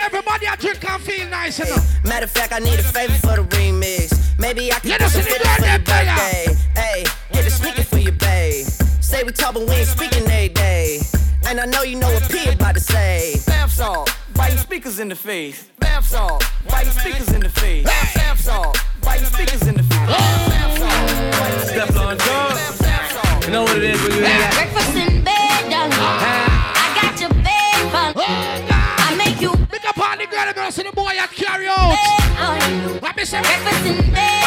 everybody I drink and feel nice enough. Matter of fact, I need a favor for the remix. Maybe I can get some fitness for your birthday. Hey, get a sneaker for your babe. Say we talk, but we ain't speaking every day. And I know you know what P about to say. Bath salt, biting speakers in the face. Bath salt, biting speakers in the face. Bath salt, biting speakers in the face. Bath salt, Step on dog. You know what it is when you hear that? Breakfast in bed, all the girl girls in the boy at carry out. What me say? Breakfast in bed.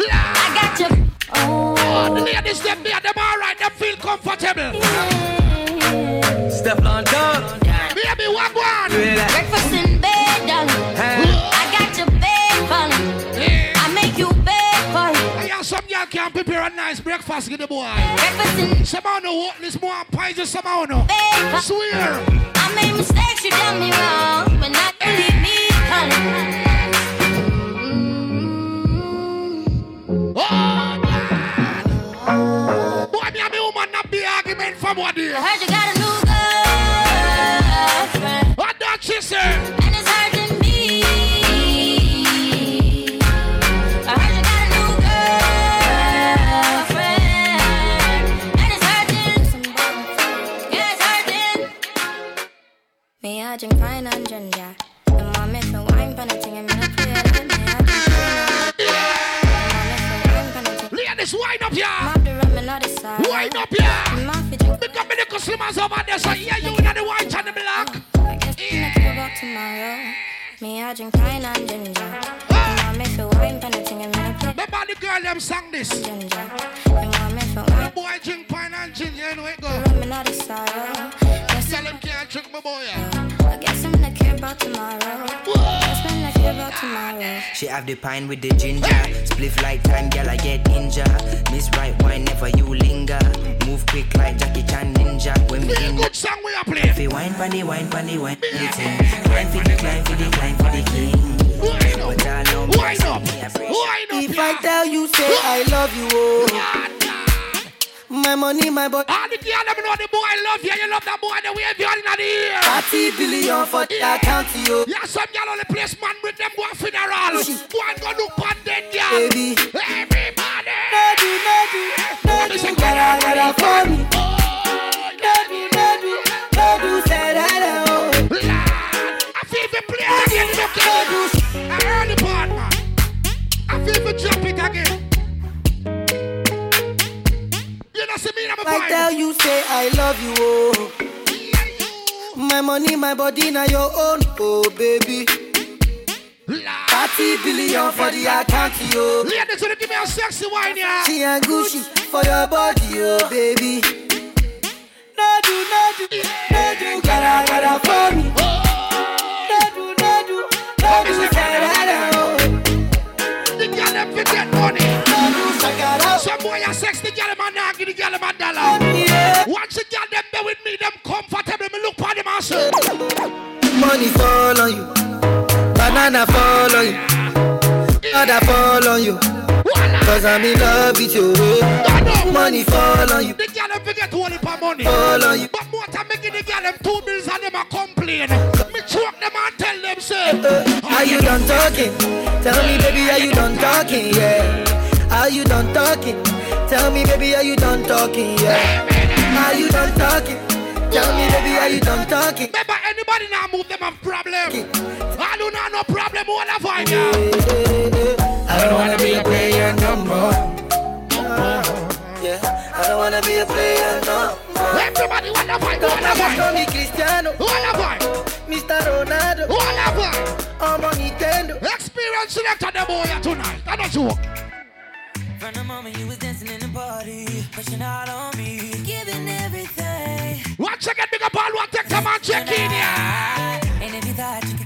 I got your. Oh, the ladies them there, them all right, them feel comfortable. Can prepare a nice breakfast give the boy. Breakfast in Some of no what this more pies than some of no. Swear. I made mistakes, you done me wrong, but not believe me, honey. Oh, boy, me and me woman not be argument for what I heard you got a new girlfriend, What that she say? Me I drink pine and ginger. The mommy for wine pan a thing and me no play that. Me I drink Ladies, wind up here. Mop the rum all the side. Wind up here. Me mouth fi drink. Pick up me the customers over there, so yeah, you in the white and the black. I guess we not care about tomorrow. Me I drink pine and ginger. The mommy for wine pan a thing and me no play the girl them sang this. ginger. The mommy for wine Boy drink pine and ginger, you know it go. rum and all the sorrow. Guess Tell him can't drink my boy. I guess I'm not care about tomorrow. Guess I'm not care about tomorrow. She have the pine with the ginger. Spliff like time, girl, I get injured. Miss right wine, never you linger. Move quick like Jackie Chan Ninja. When we in good song we are If playing. you wine pandy, wine pandy, wine pandy, climb for the climb for the climb for the king. Wind up. But I Wind up. Wind up. If I tell you, say I love you, oh. My money, my body. All the girl them know the boy I love you, you love that boy, the wave you in the ear. 30 billion for the account, yo. Yeah, some girl only place man with them boy funeral. One go look on dead girl. Baby. Everybody. Do, no do, no gotta, gotta for me. No do, no do, say that, oh. I feel the play again, look at feel the drop it again. You know, see me, I'm a I tell you, say I love you, oh. My money, my body, now your own, oh baby. 30 billion for the account, yo. Ladies, you give me a sexy wine, yeah. She and Gucci for your body, oh baby. No do, no do, no do, gotta, gotta for me. No now give a dollar. Once the girl them there with me, them comfortable. Me look for them and say, Money fall on you, banana fall on you, other fall on you. Cause I'm in love with you. Money fall on you, The girl them forget to only for money. fall on you. But more time making the girl them two bills and them a complain. Me choke them and tell them say, uh, Are you done talking? Tell me, baby, are you done talking? Yeah. Are you done talking? Tell me, baby, are you done talking? Yeah. Are you done talking? Tell me, baby, are you done talking? Remember anybody now move them have problem. I do not no problem. What a vibe, yeah. I don't wanna be a player no more. Yeah, I don't wanna be a player no more. Everybody what a vibe, what a Don't vibe, call me Cristiano, what a vibe, Mr. Ronaldo, what a vibe. I'm on Nintendo. Experience selector the boy tonight. I don't joke. From the moment you was dancing in the party, pushing out on me, giving everything. Once again, big up all one take time and check in here. And if you thought you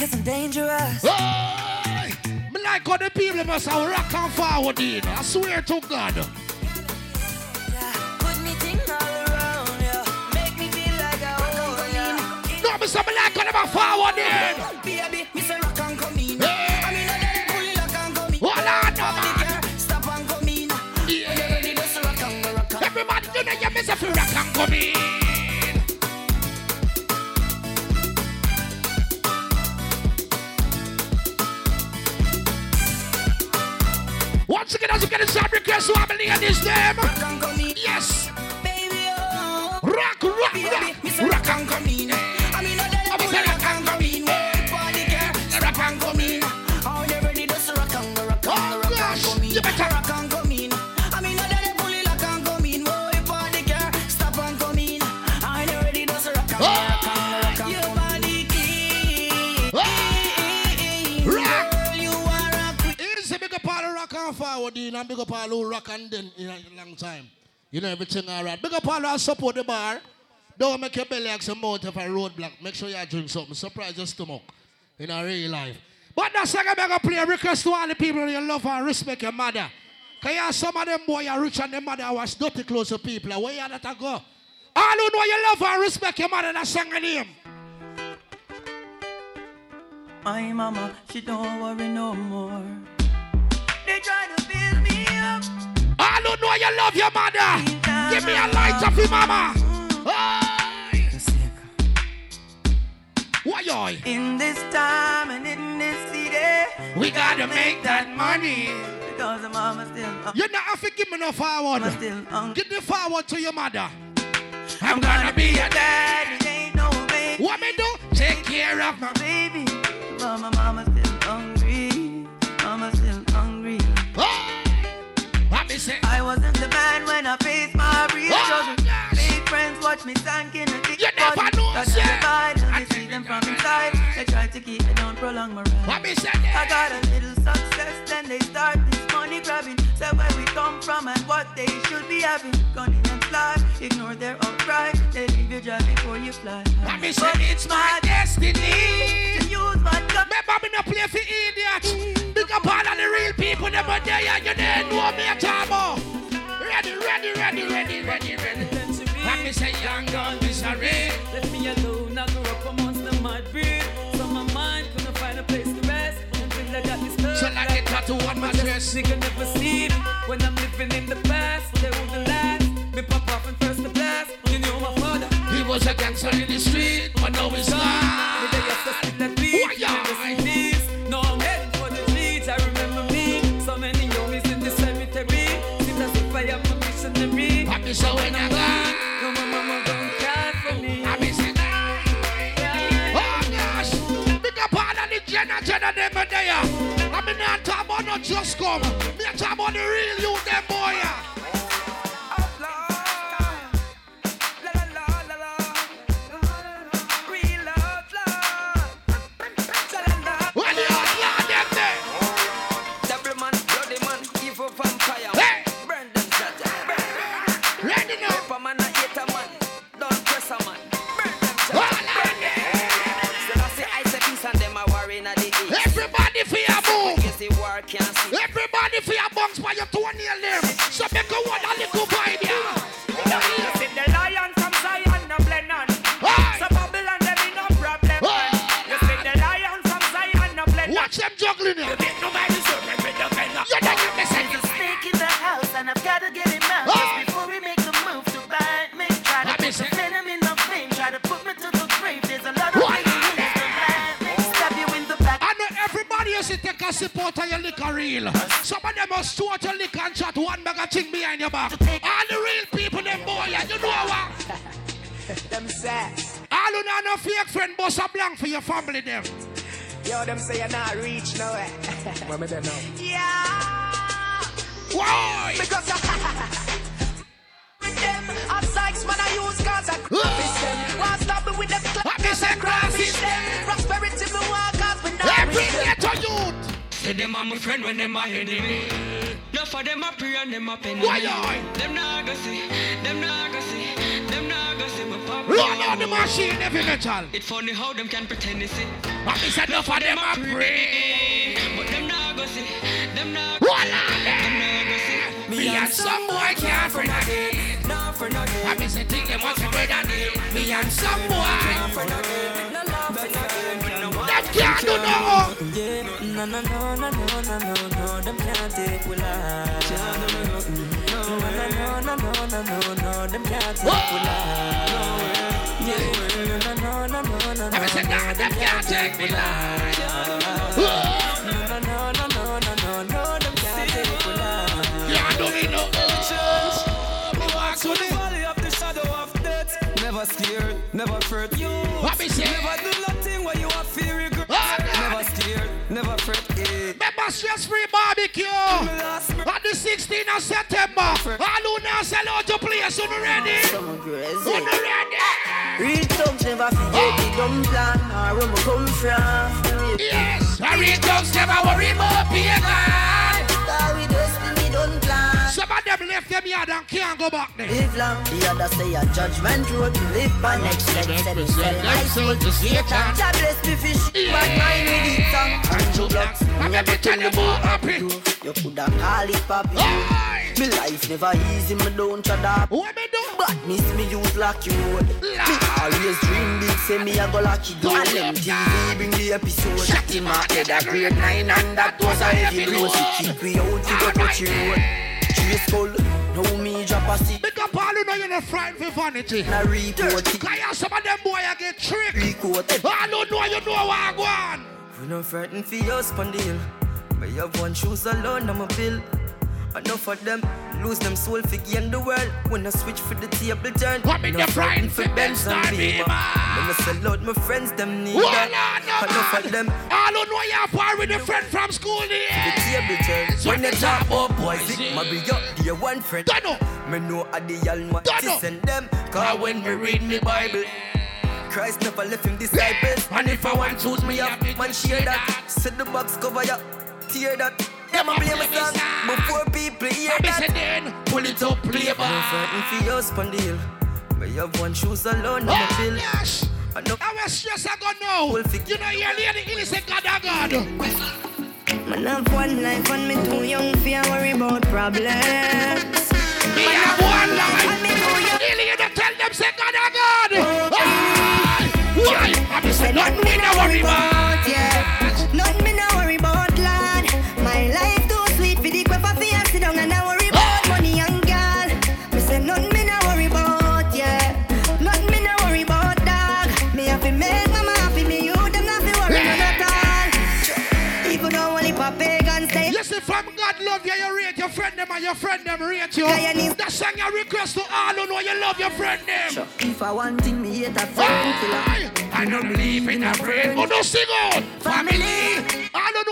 cause I'm dangerous. Hey, me like how the people must have rock and forward in. I swear to God. Put me around, yeah. Make me feel like I own ya. No, me say me like how them forward in. Baby, me say rock and come in. Hey. I mean, I let it pull it lock and come in. Hold on, no, man. Stop and come in. When you ready, just rock rock and Every do know you miss a feel rock and come in. Once again, as you get song request, so I believe in his name. Yes. Baby, oh. Rock, rock, rock. rock and come in. I mean, I say it rock and come in. Body girl, rock and come in. Oh, you ready, just rock and rock rock and come in. You better- and forward in and big up all who rock and then in a long time. You know everything all right. Big up all who support the bar. Don't make your belly ask some mouth of a roadblock. Make sure you drink something. Surprise your stomach in a real life. But that's like I'm going to play a request to all the people you love and respect your mother. Because you have some of them boy are rich and their mother was dirty close to people. Where you that a go? All who know you love and respect your mother, that's song a name. My mama, she don't worry no more. They try to build me up. All who know you love your mother. Give me a light of your mama. Why yoy? In this time and in this city, We gotta make that money. because the mama still uh, up. You not have to give me no forward. Still hungry. Give the forward to your mother. I'm gonna be your dad. Daddy ain't no baby, What me do? Take care of my baby. Mama, mama still say? I wasn't the man when I faced my real Oh, struggle. gosh. Fake friends watch me sank in a deep You never know, Got sir. to divide and I see them from inside. it. They try to keep me, don't prolong my ride. What me say? I got a little success, then they start this money grabbing. Say where we come from and what they should be having. Gunning and fly, ignore their outcry. They leave you dry before you fly. What me say? It's my destiny. to use God Remember me no play for idiots. Big up all of the real people them are there you didn't know me at all. Ready, ready, ready, ready, ready, ready. Me say? Young gun misery. Let me alone, I grew up amongst the mud breed. So my mind couldn't find a place to rest until I got this love. So like a tattoo on my dress. Nigga never see me when I'm living in the past. They wouldn't last. Me pop off and first the blast. You knew my father. He was a gangster in the street, but now he's not. Me say when I No, got? my mama don't care for me. I me say. Oh gosh, big up all of the Jenna Jenna them there. I mean not talk about not just come. Me a talk about the real Bunks by your toenail. So make a one your liquor reel. Some of them must start your liquor and chat one bag of thing behind your back. All the real people, them boy, and you know what? Them sass. All who know no fake friend, boss a blank for your family, them. Yo, them say you're not reach nowhere. Where me there now? Yeah. Why? Because with them, I'm Sykes, man, I use cars, I craffish them. Want stop me with them, Let me say craffish craffish them. Prosperity, me want cause me not Every reach them. ghetto youth. Say them are my friend when them my enemy. No for them a pray and them a penny. Why, why? Them nah go see, them nah go see, them nah go see my papa. Run on the machine, every metal. It funny how them can pretend to see. Me said enough of them a pray. But them nah go go see. Them nah What Them nah go see. Me and some boy can't friend again. Nah for nothing. I miss a thing them want to and deal. Me and some boy. For nothing. No love for nothing can't do no yeah. No, no, no, no, no, no, no, no, them can't take. No, no, no, no, no, no, no, no, them can't take we life. No, no, no, no, no, no, no, them can't take. No, no, no, no, no, no, no, no, them can't take we life. No Never scared, never afraid. You never do nothing never fret. Eh. Remember stress free barbecue. On the 16th of September. All who now sell out to place. You ready? You ready? Real thugs never forget the dumb plan or where we come from. Yes. Read dogs never worry about pagan. Cause Some of them left them yard and can't go back there. Live long, the other say a judgment road. Live by next leg, say me sell my soul to Satan. God bless me fish, but mine with it song. And two blocks, I'm me gonna tell you more happy. You coulda call it papi. Me life never easy, me don't shut up. What me do? But miss me use lock you. Me always dream big, say me a go lock it down. Them TV bring the episode. Shot him out head a grade nine and that was a heavy blow. She kick we out, he go touch you road. Chase skull, now me drop a seat. Up all who know you're not frightened for vanity. Na report it, Cause you some of them boy I get tricked. requote. All who know you know what I want. We no frightened for your spondyle. But you have one shoes alone, I'm a bill. Enough of them lose them soul for gain the world. When I switch for the table turn, What no the frightened for Benz and Beamer? When I sell out my friends, them need Hold that. no Enough of them I don't know you're far with a friend from school the here. table turn. So When they the talk oh, top about boys, boys, it be up dear one friend. Don't know. Me know a the Almighty send them. Cause when me read me Bible, Christ never left him disciples. And if I want to, choose me up, man share that. Set the box cover ya, tear that. Them a my song before people hear that. then. Pull it up, play No back. frightened for your. But have one shoes alone, I'm a Oh, bill. yes. I know I was stress I go now. You know you're lady innocent God oh God. Man have one life and me too young for worry about problems. Me have one life. me too young. Really, you don't tell them say God oh God. Aye. Why? I miss it. Nothing me no worry about. Yeah, My life too sweet for the quiff for you sit down and I worry about money and girl. Me say nothing me no worry about, yeah. Nothing me no worry about, dog. Me happy make mama happy, me you them not fi worry none at all. Even though only for pagans say Listen, from God love you, you rate your friend them and your friend them rate you. Guy, I need- That song you request to all who know you love your friend them. If I want thing, me hate a friend killer. I don't believe in a friend. Oh, no, sing out. Family.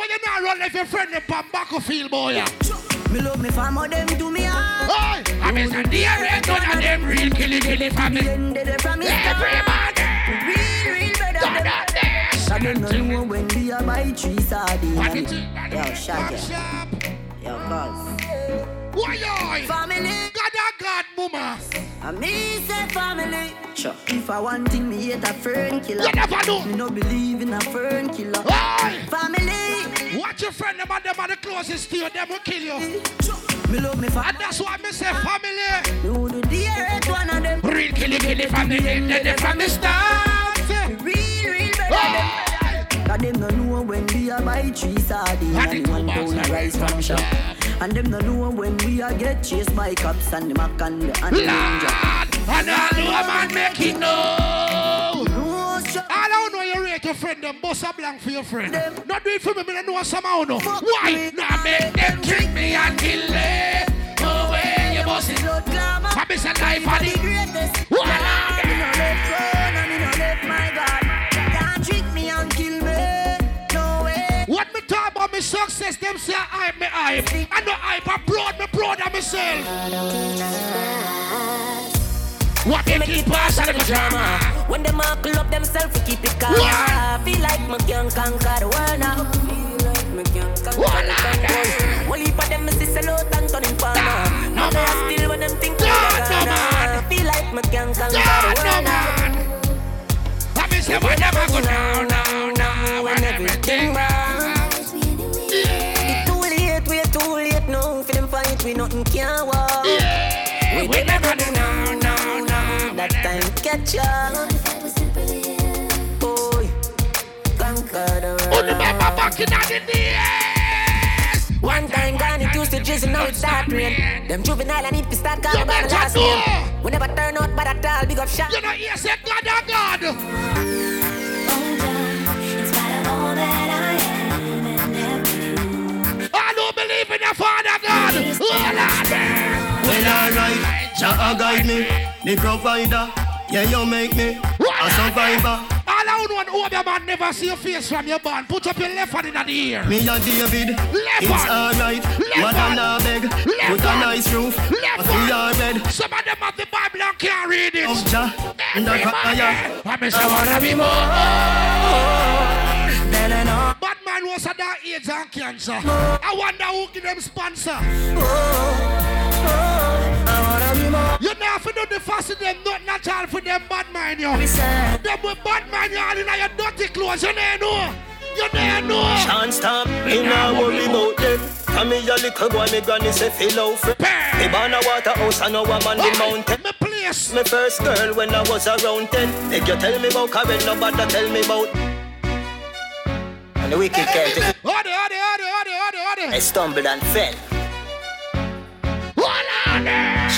I know you not run like your friend them from battlefield, boy. Me love me family, them do me hard. Aye. I miss a dear red none of them real killy killy family. Then they from me. Everybody. Real, real better than that. I don't know when we are buy three sardines. And- Yo, shut up? Yo, cuz. Why? Family. God, oh God, mama. And me say family. Sure. If I want thing, me hate a fern killer. You never know. Me no believe in a fern killer. Aye. Family. Watch your friend them and them are the closest to you, them will kill you. Me love me And that's why I say family. You the dearest one of them. Real killy killy family, then they from the start. Real, real better. Cause them no know when we a buy three sardines And and the one pound of rice from shop. And them no know when we a get chased by cops and the mac and the and the ninja. And all know a man make it know. I don't know you rate your friend, them bust a blank for your friend. Not do it for me, me don't know somehow no. Why? Now make them trick me and kill me. No way, you bust it. I miss a life The greatest. What? Me no left run and me no left my God. Can't trick me and kill me. No way. What me talk about me success, them say I me hype. I know hype, I proud, me proud of myself. What they make it pass out of the drama. When them all pull up themselves, we keep it calm. I feel like my young conquer the world now. Well, heap of them is this low tank on informer. Now they are still when them think they're gonna. Feel like my young conquer the world now. I miss you, but never go now, now, now when everything wrong. It's too late, we're too late now. For them fight, we nothing can walk. Yeah now. That time catch up. Boy, conquer the Who remember back in the days? One time gone, it used to drizzle, now it start rain. Them juvenile and if you start calling by the last name. We never turn out by that all, big up shot. You know, say God, oh God. In spite of all that I am and have I don't believe in your Father God. Oh, Lord. Well, alright, Jah guide me, the provider. Yeah, you make me a survivor. All I know and hope your man never see your face from your band. Put up your left hand in the ear. Me and David, Left it's hand. alright. Hand. nah beg, Left put a nice roof. Left But we are hand. red. Some of them have the Bible and can't read it. Of Jah, and the fire. I miss I wanna be more. I know. Bad man was a that AIDS and cancer. I wonder who give them sponsor. I more. You know if you do the fast them not natural for them bad mind you. We said, Them with bad mind you all in your dirty clothes. You never know. You never know. Can't stop, me nah worry about them. Come me a little boy, me granny say feel out free. Me born a water house, I know I'm on the mountain. Me place. Me first girl when I was around ten. Make you tell me about Karen, nobody tell me about. And the wicked can't take it. Ode, ode, ode, ode, ode, I stumbled and fell.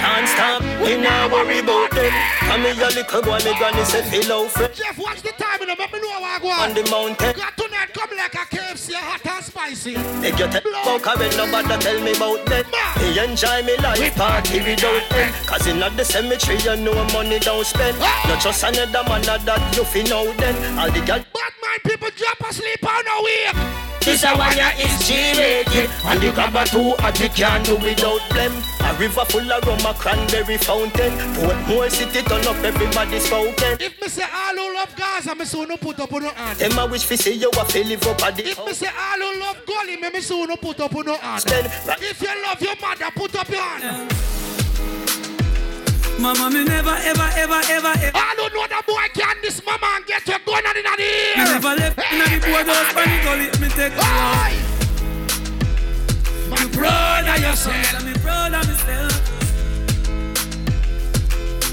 Can't stop, me nah worry about them. Come me a little boy, me granny feel out free. Jeff, watch the time. You know, let me know I go On on. the mountain. Got tonight come like a KFC, hot and spicy. Make you tell me about Karen, nobody tell me about them. Me enjoy me life, we party without them. Cause in the cemetery, you know money don't spend. Not just another man that you feel know then. All the girl Bad mind people drop asleep on the way. This a one ya is G-rated And the grabber too hot we can't do without them A river full of rum, a cranberry fountain Portmore city turn up, everybody spoken If me say all who love Gaza, me soon put up on your hand. Them a wish fi see you a fi live up at the If me say all who love Gully, me me soon put up on your hand. Spend right If you love your mother, put up your hand. Mama, me never, ever, ever, ever, ever. All who know the boy can this mama and get your gun on in the Me ear. never left in the boardhouse, but the gully, me take you Aye. out. My brother, you said. I'm proud of myself.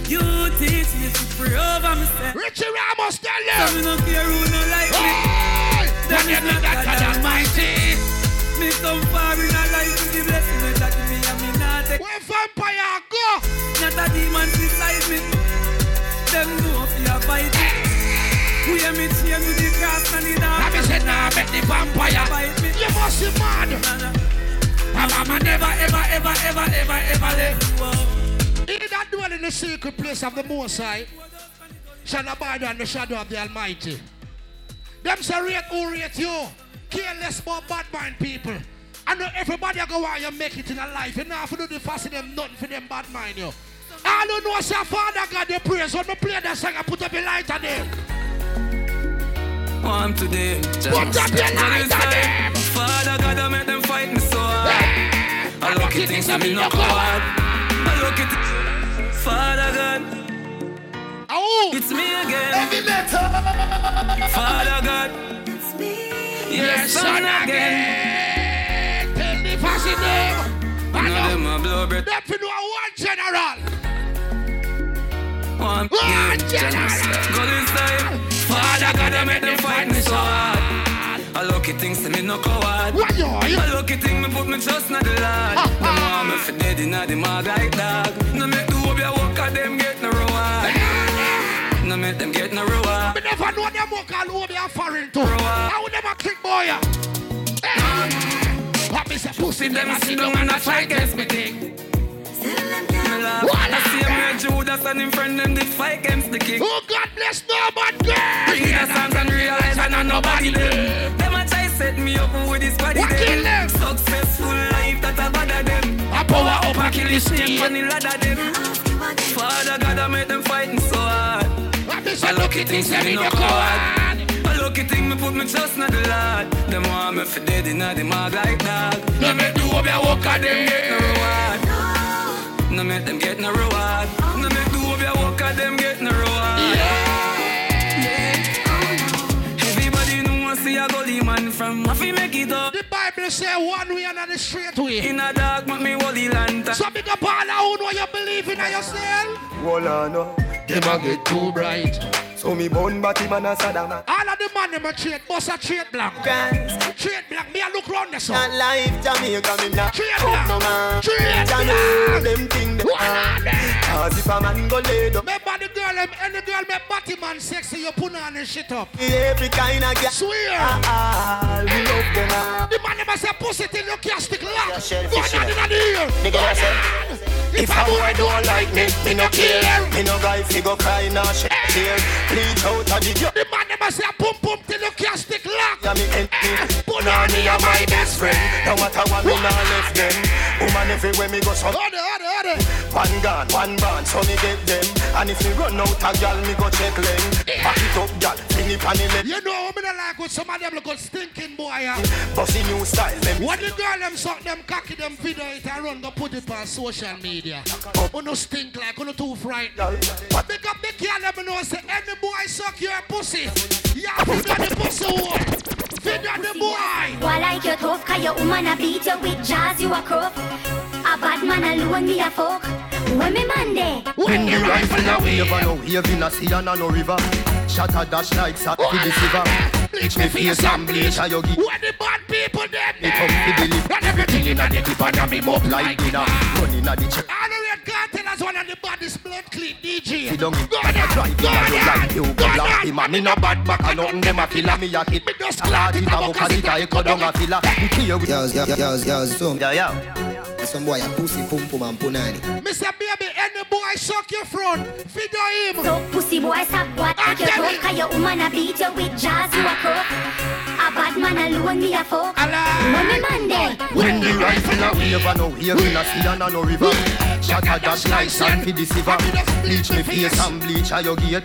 You teach me to pray over myself. Richie Ramos, tell So them. me no care who no like me. Aye. That know not that God Almighty. Me come far in a life with the blessing me that me and me not take. Where vampire go? Not a demon beside me. Them know if you fight it. We am it chain with the cross and the I dark. be said nah, bet the vampire. Fight me. You must be mad. Nah, nah. My mama never, ever, ever, ever, ever, ever left. Whoa. He that dwell in the secret place of the Most High shall abide under the shadow of the Almighty. Them say rate who rate you. Care less about bad mind people. I know everybody go want you make it in a life. You know if you do the fast them nothing for them bad mind you. I don't know say Father God they praise when me play that song I put up a light on them. Warm today. Put up your light on them. Father God, I make them fight me so hard. I look at things that me no hard. I look at Father God, Oh, it's me again. Father God, yes, son again. Tell the fast them. I None of know. them a blow breath. Them for know one general. One One general. general. Go inside. Father God, I make them fight me so hard. I look at things that me no coward. You? you look at things me put me trust in the Lord. No want me for dead in the mag like dog. No make the hope you walk at them get no reward. No make them get no reward. Me never know them walk all over a foreign too. How would them a kick boy? What me say pussy them a sit down and a try against me thing. Laugh. I see a man Judas and him friend them did fight against the king. Oh God bless no bad girl. Bring the songs and realize I know nobody there. Them set me up with this body What kill them? Successful life that a bother them. I power up a kill this thing. on the ladder them. Father God I make them fighting so hard. What me I say look at things that me no coward. I look at things me put me trust in the Lord. Them want me for dead in the mag like dog. No me do what me walk at Get no them. reward. No make them get no reward. No make do what you walk at them get no reward. Everybody from Mafi make it up. The Bible Bible say one way and the straight way. In a dark, make me holy lantern. So big up all who know you believe in yourself. Hold on, no. Them a get too bright. So me born batty man and Saddam. All of the man them a trade, boss a trade black. Trade black, me a look round the sun. Not life, Jamaica, me not Trade black. no man. Trade black. them thing them One man. of them. Cause if a man go lay down, Remember the girl, them, any girl make body man sexy, you put on the shit up. every kind of girl. Swear. Ah, we love them all. The man never say pussy till you can't stick lock. Go down in the ear. The girl say, If a boy don't like me, me no care. Me no guy fi go cry nah shed tear. Bleach out of the girl. The man never say pum pum till you can't stick lock. Yeah, me and me. Punani my best friend. No matter what me nah left them. Woman everywhere me go so. It, hold it. One gun, one band, so me get them. And if me run out a gal, me go check them. Back it up, gal, fling it on the. You know how me like when some of them look good stinking boy. Yeah. Bossy new style, them. When the girl them suck them cocky them video it and run go put it on social media. Oh. Who no stink like, who no too frightened. But big up the girl them know say any boy suck your pussy. Yeah, video the pussy hole. Video the boy. Boy like you tough, cause your woman a beat you with jazz, you a crook. A bad man alone, me a fuck. When me man there, When the rifle away. Never know wave in a sea and no river. A dash like sat to the silver. Bleach me face and bleach. How you give When the bad people them me come to the lip. And everything in the clip and me up Like like dinner, running at the church. All the red cartel as one of the baddest blood clean DJ. Sit down Go and I down, drive go in down, like you go go black down. him and me no bad back and nothing them a feel a me a kid. Me just Salad clap it it a up, book as it a echo down a filler. Me clear with Yo, yo, yo, yo, some, yeah yeah. some boy a pussy pum pum and punani. Mr. Baby, any boy suck your front, video him. so pussy boy stop boy like you tough, cause your woman a beat you with jazz, you a crook. A bad man alone, me a fuck. When me man there, When the rifle a wave and no wave in a sea and a no river. Shot a dash like sand for the silver. Bleach me face and bleach a your gate.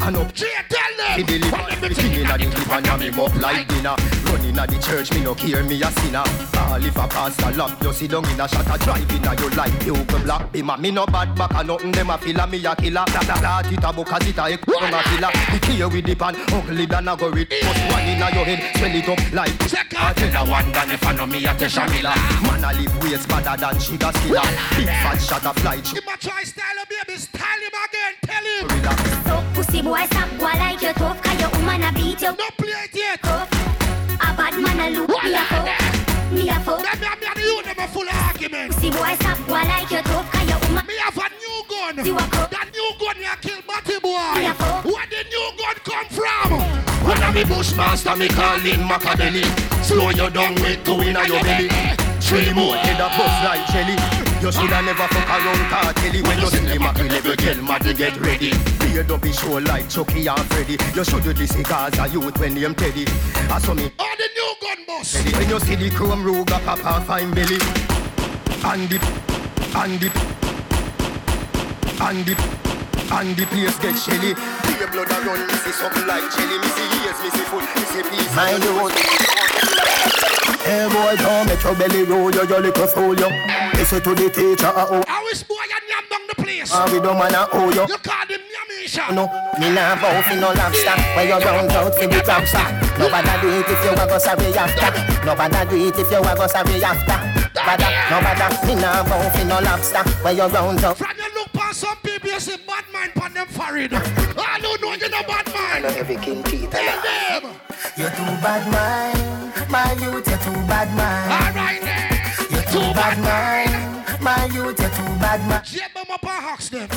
And up Jay, tell them. He deliver the thing inna the clip and yam him up like dinner. Run inna the church, me no care me a sinner. All if a pastor lock, you sit down in a shot a drive inna your life. You go black be man, me no bad back and nothing them a filler me a killer. That that that it a book as it a echo down a filler. The clear with the pan, ugly than a go read. Put one inna your head, swell it up like. I tell a one than if I know me a Tesha Miller. Man a live ways better than sugar skiller. Big fat shot a fly. Him a try style of baby, style him again, tell him. so pussy boy stop boy like you tough, cause your woman a beat you No play it yet. tough. A bad man alone, me a fuck. Me a fuck. Them me and you never full of argument. Pussy boy stop boy like you tough, cause your woman Me have a new gun. You a cook. That new gun you kill Batty boy. Me a fuck. Where the new gun come from? When I'm a bushmaster, me call him Machiavelli. Slow you down with two in your belly. Three more. Head a bust like jelly. You shoulda never fuck around cartelly When you see them a kill every girl mad get ready Beard up his show like Chucky and Freddy You should do the cigars a youth when name Teddy I saw me All the new gun boss. Teddy When you see the chrome Ruger pop a fine belly And the And the And the and the place get shelly blood a run, me see something like jelly Me see ears, me see foot, me see peace My Hey boy, don't make your belly roll, you your little fool, you Listen to the teacher, oh I wish boy and yam down the place. Ah, we don't wanna owe you. You call him Yamisha. no, me nah bow fi no lobster. Where you round out fi the lobster Nobody do it if you a go sorry after. Nobody do it if you a go sorry after. Bada, nobody, me nah bow fi no lobster. Where you round out From you look past some people, you see bad mind pon them forehead. I don't know you know bad mind. every king teeth Tell them. You too bad mind, my youth, you're too bad mind All right then. You're too bad mind, my youth, you're too bad mind Jab them up and hawks them.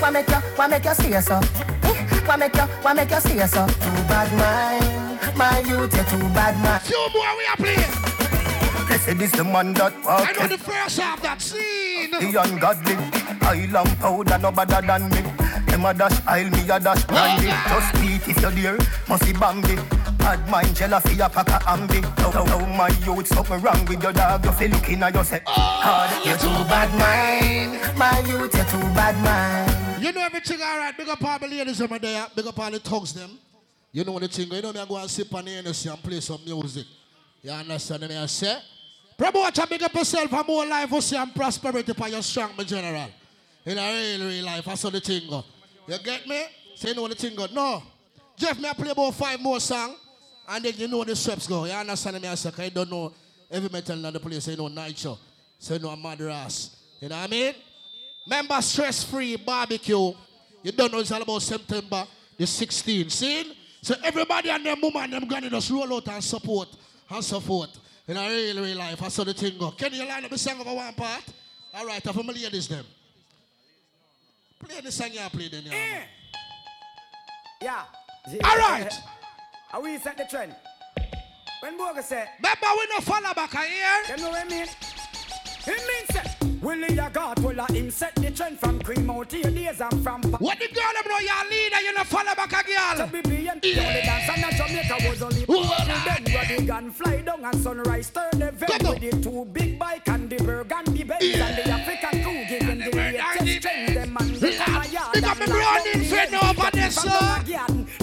What make you, what make you say so? Eh? What make you, what make you say so? Too bad mind, my youth, you're too bad mind Few more we are playing. They say this the man that I know the first half that scene. The ungodly, island powder no better than me. Them a dash aisle, me a dash brandy. Just eat if you're there, must be Bambi. Bad mind, jelly for your pack of ambi. How, how, how my youth, something wrong with your dog. You feel looking at yourself. Hard, you're too bad mind. My youth, you're too bad mind. You know everything all right. Big up all the ladies over there. Big up all the thugs them. You know the thing. You know me I go and sip on the Hennessy and play some music. You understand me I say? Promoter, big up yourself and more life for see and prosperity for your strong, my general. In a real, real life, that's how the thing go. You get me? Say you know the thing. No. Jeff, me I play about five more songs. And then you know the steps go. You understand me? I say, you don't know every metal in the place, you know, nature. So you know. You know what I mean? Remember, stress free barbecue. You don't know it's all about September the 16th. See? So everybody and their mama and them granny just roll out and support and support. In a real, real life, I saw the thing go. Can you line up the song over one part? All right, I'm familiar ladies them. Play the song you play then, yeah. Yeah. All right. Eh, eh, how we set the trend? When Boga said, Remember, we no follow back here. You know what I mean? It means that Willie a God will a him set the trend from cream out to your days and from What the girl them know your leader, you no follow back a girl. To be being the only dance and a Jamaica was only born Then Roddy gun fly down and sunrise turn the vent With the two big bike and the burgundy Benz And the African crew giving the latest trend Them man they come a yard Big up friend over there, sir.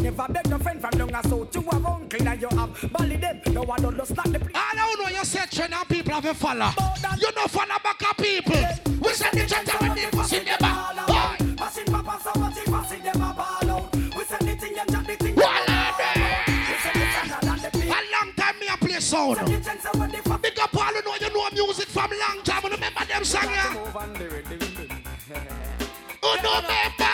Never beg no friend from down a south You have uncle and you have Bally them No one don't just not the place All I know you say trend and people have a. You no follow back a people. We send the trend when they pussy them back. Boy. Passing papa so what if passing them a ball out We send the thing and jump the thing A long time me a play sound. Big up all who know you know music from long time. Remember them song yeah? Know remember?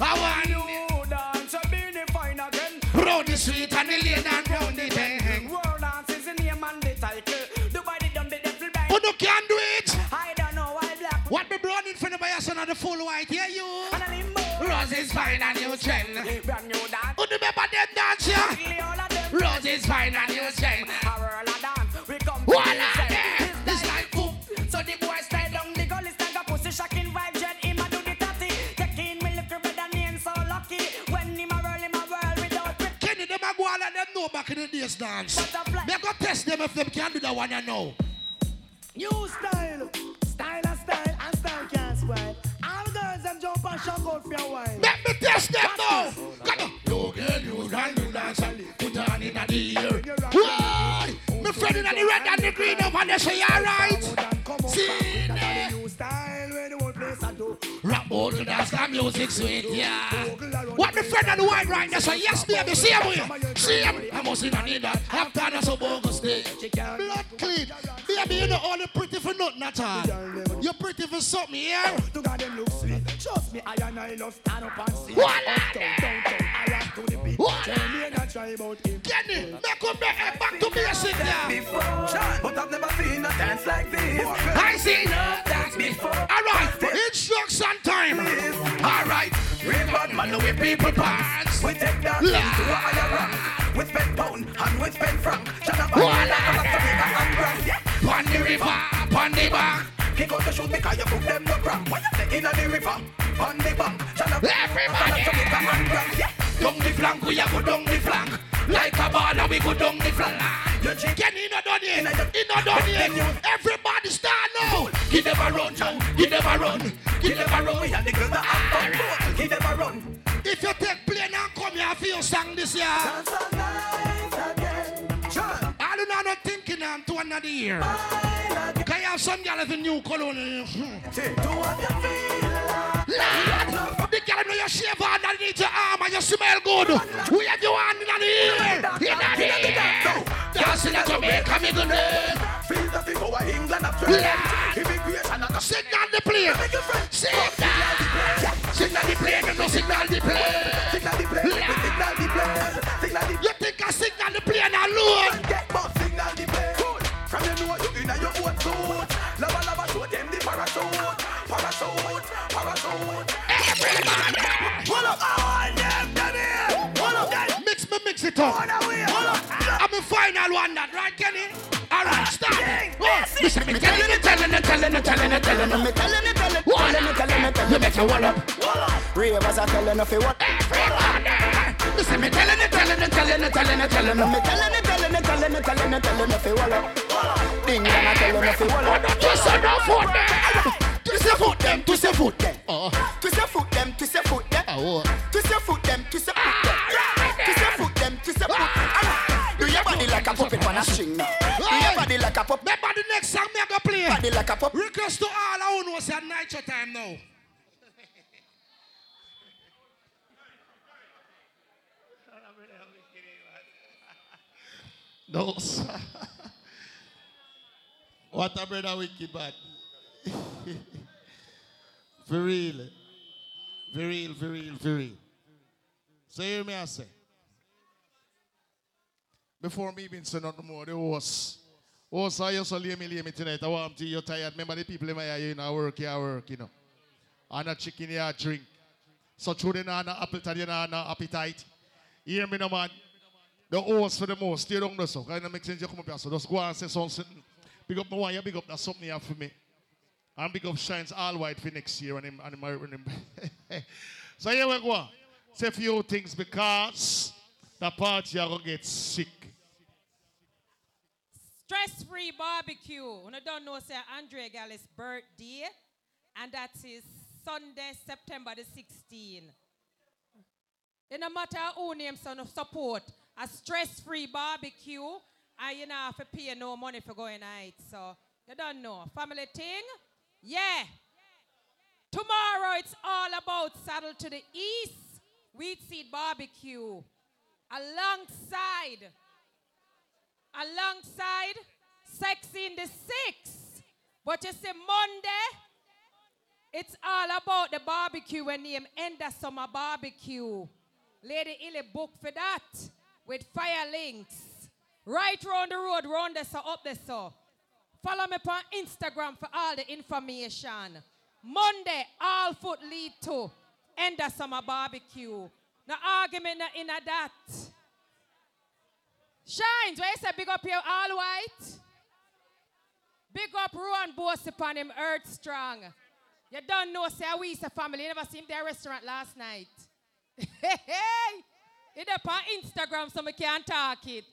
I want you dance a beanie fine again Round the street and the lane and round the bang. World dance is the name and the title Dubai they done the devil bang Who can do it? I don't know why black What me brown in front of my son of the full white? Yeah, you. And a limbo Rose is fine and you trend. Brand new dance Who remember them dance? All Rose is fine and you know back in the days dance. They go test them if them can do that one you know. New style. Style and style and style can't spoil. All girls them jump and shock out for a while. Let me test them now. Come on. You girl, you dance, you dance, and put on in the ear. Why? My friend in the red and the green over there say alright. See Rap out to dance, the music sweet, yeah. What my friend on the white right there say, yes baby, see him here. See him. I must in need that. Have time to so bogus stay. Blood clean. Baby, you know all the pretty for nothing at all. You're pretty for something here. To God them look sweet. Trust me, I and I love stand up and see. What? Uptown, downtown, I What? I try about him. Kenny, make up back, back to basic now. Before, but I've never seen a dance like this. I see dance before. All right, instruction time. All right, bad man, we people parts. We take that La. to a higher rank. We spend pound and with Ben Frank. Shut up, and On the river, on the bank. Kick out the shoes because you put them no cramp. Why you say in the river, on the bank. Shut up, Everybody. Down the flank, we a go down the flank. Like a baller, we go down the flank. You chicken, he not done yet. He not done yet. Everybody stand now. Give them a run now. Give them a run. Give them a run. We and the girls that have. Give them a run. If you take plane and come here for your song this year. I do not thinking I'm to another year. You have some girl with a new colony? Lad, the girl know you shave underneath your arm and you smell good. We have your hand in the ear. In the ear. Dancing at Jamaica, me good name. Feel the thing over England to Immigration and Signal the plane. Signal. Signal the plane. You signal the plane. Signal the plane. Signal the plane. Signal the You think I signal the plane alone? Get boss signal the plane. From you know show them the parachute. Parachute. Parachute. Everybody. Hold up. All them it. Hold up. Guys. Mix me, mix it up. Hold up. I'm a final one, that right, Kenny? All right. Oh, listen, me telling you, telling you, telling you, telling you, telling you, Me telling you, telling you, Wall telling you, telling you, telling You you. better wall up. Ravers are telling you fi what. Everybody. Listen, me telling you, telling you, telling you, telling you, telling you. Me telling you, telling you, telling you, telling you, telling you fi what up. Ding dong a telling you fi Oh, up. Foot them. Oh, Twist your foot them, twist your foot them. oh. Twist your foot them, twist your foot them. Ah, twist your foot them, twist your foot. Alright. Do your body like a puppet on a string now. Do your body like a puppet. Remember the next song me I go play. Body like a puppet. Request to all who know say night your time now. No, sir. What a brother wicked bad. for real, for real. So hear me I say. Before me even say nothing more, the host. Host, I to lay me, lay me tonight. I want to you're tired. Remember the people in my eye, you know, work, you work, you know. And a chicken, you drink. So through the no appetite, you know, no appetite. Hear me no man. The host for the most, stay down there, so. Of make sense, you come up here, so just go and say something. Big up my you big up that something here for me. And big up Shines all white for next year and him and him, and him. so here we go. Say a few things because the party are gonna get sick. Stress free barbecue. I don't know, say Andre Gallis' birthday, and that is Sunday, September the 16th. It no matter who name son of support, a stress free barbecue, and you know have to pay no money for going out. So you don't know. Family thing? Yeah. Tomorrow it's all about saddle to the east, wheat seed barbecue. Alongside alongside Sex in the Six. But you see, Monday, it's all about the barbecue when name Ender Summer Barbecue. Lady Illy book for that with fire links. Right round the road, round the so up the so. Follow me on Instagram for all the information. Monday, all foot lead to Ender Summer Barbecue. No argument in that. Shines, where you say big up here, all white? Big up Rowan Boss upon him, Earth Strong. You don't know, say we is a family. You never seen their restaurant last night. hey, hey. It's up on Instagram so we can't talk it.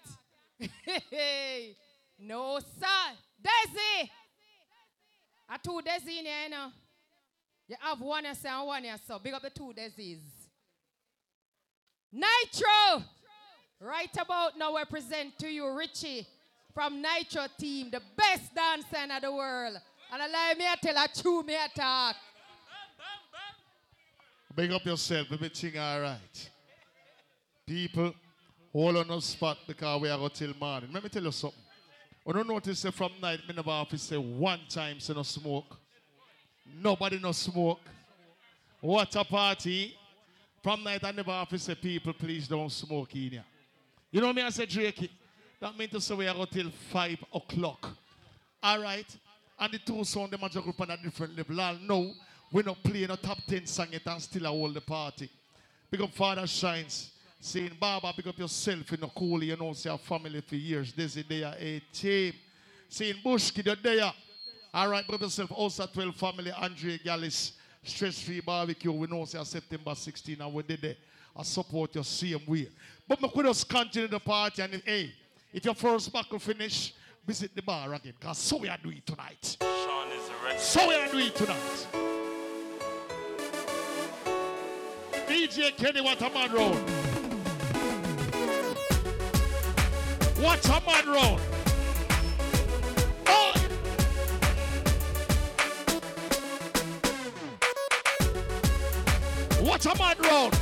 hey, no, sir. Desi. A two Desi in here, you know. You have one yes and one so big up the two Desis. Nitro. Right about now, I present to you Richie from Nitro Team, the best dancer in the world. And I allow me tell a true me talk. Big up yourself, everything all right. People, hold on the spot because we are going till morning. Let me tell you something. I don't notice that from night, me never have to say one time say no smoke. Nobody no smoke. What a party. From night I never to say people please don't smoke in here. You know me I said Drake. That means to say we are going till five o'clock. All right. And the two sound the major group on a different level. All know we not playing a top 10 song yet and still I hold the party. Because Father Shines. Saying, Baba, pick up yourself in the cool, you know, say a family for years. This is a team. Saying, Bushki, you're there. All right, brother yourself, also 12 family, Andre Gallis, stress free barbecue. We know, say September 16, and we did it. I support your same way. But we could just continue the party, and if, hey, if your first buckle finish, visit the bar again, because so we are doing tonight. Sean is the rest. So we are doing tonight. DJ Kenny, what a man. What a man round. Oh. What a man round.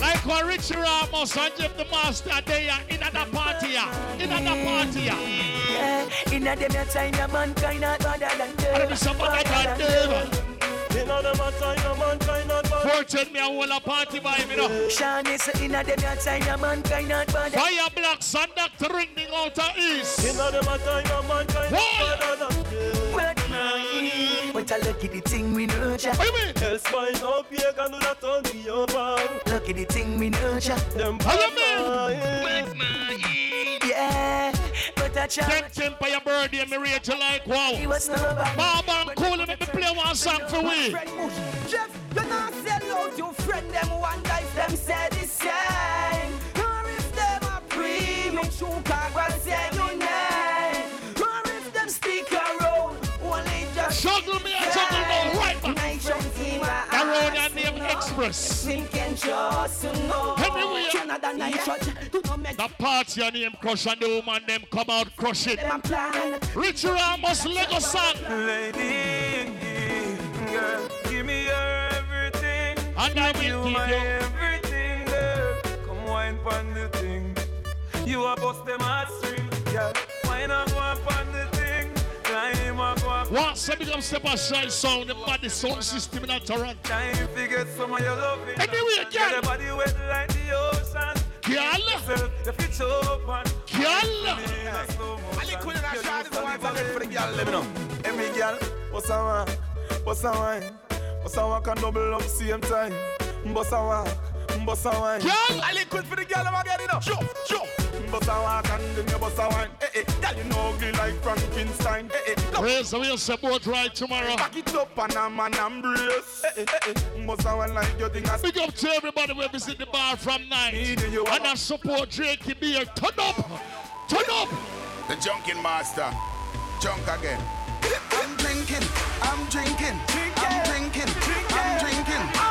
Like what Richie Ramos and Jeff the Master, they are in the party. In the party. Yeah, in a them time, your mankind not better than them. I don't know somebody can do In a them time, mankind not better Fortune me a whole a party by me no. Sean is in a them time, your mankind not better. Fire black sun doctor ringing out of east. In a them time, your mankind not better than them But mine, but I look at the thing we nurture. What you mean? Else by no pagan do not turn me over Look at the thing we nurture. Them What you mean? Yeah, but I try. Ten ten for your birthday, me rate you like wow. He was back. Mama and cool, let me play one song for we. Jeff, you not sell out your friend them one life them say the same. Or if them a pre, make sure Congress say your name. Or if them stick around, only just Juggle me Around your name Express. Everywhere. Canada nitro, do not make The party your name crush and the woman them come out crush it. them a plan. Richie Ramos Lego song. Lady, girl, give me your everything. And I will you give my you. everything, girl. Come wine pon the thing. You a bust them heartstring. Wine and go up on the thing. Once I become step aside sound, the body sound system in Toronto. Time to get some of your loving. Anyway, Get your girl. body wet like the ocean. Girl. If it's open. Girl. Ali Queen and Ashad is the ones that make for the girl, let me know. Every girl, what's a wine? What's a wine? What's a wine can double up same time? What's a wine? What's a wine? Girl. Ali Queen for the girl, I'm getting it up. Jump, jump. Bust a walk and then you bust a wine. Girl, you know ugly like Frankenstein. Eh. Look, Raise the wheels, support right tomorrow. back it up and a man embrace. Eh, eh. Bust like you think I Big up to everybody who visit the bar from night. And I support Drake Beer. Turn up. Turn up. The junkin master. Junk again. I'm drinking, I'm drinking, I'm drinking, I'm drinking.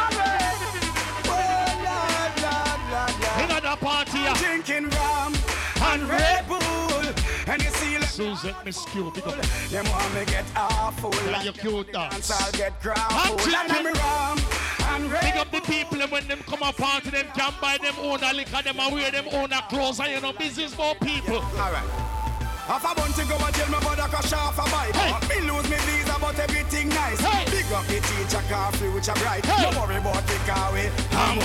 Another party. yeah. Drinking rum and Red Bull. Susan Miss Q, big up. them want me get awful. Like your cute dance. I'll get. And drinking. me Red Big up the people and when them come up party, them can buy them own a liquor, them and wear them own a clothes, and you know, business for people. All right. Half a bunch to go and tell my brother crash off a bike. Me lose me visa, but everything nice. Big up the teacher, car future bright. Don't worry about the car way. I'm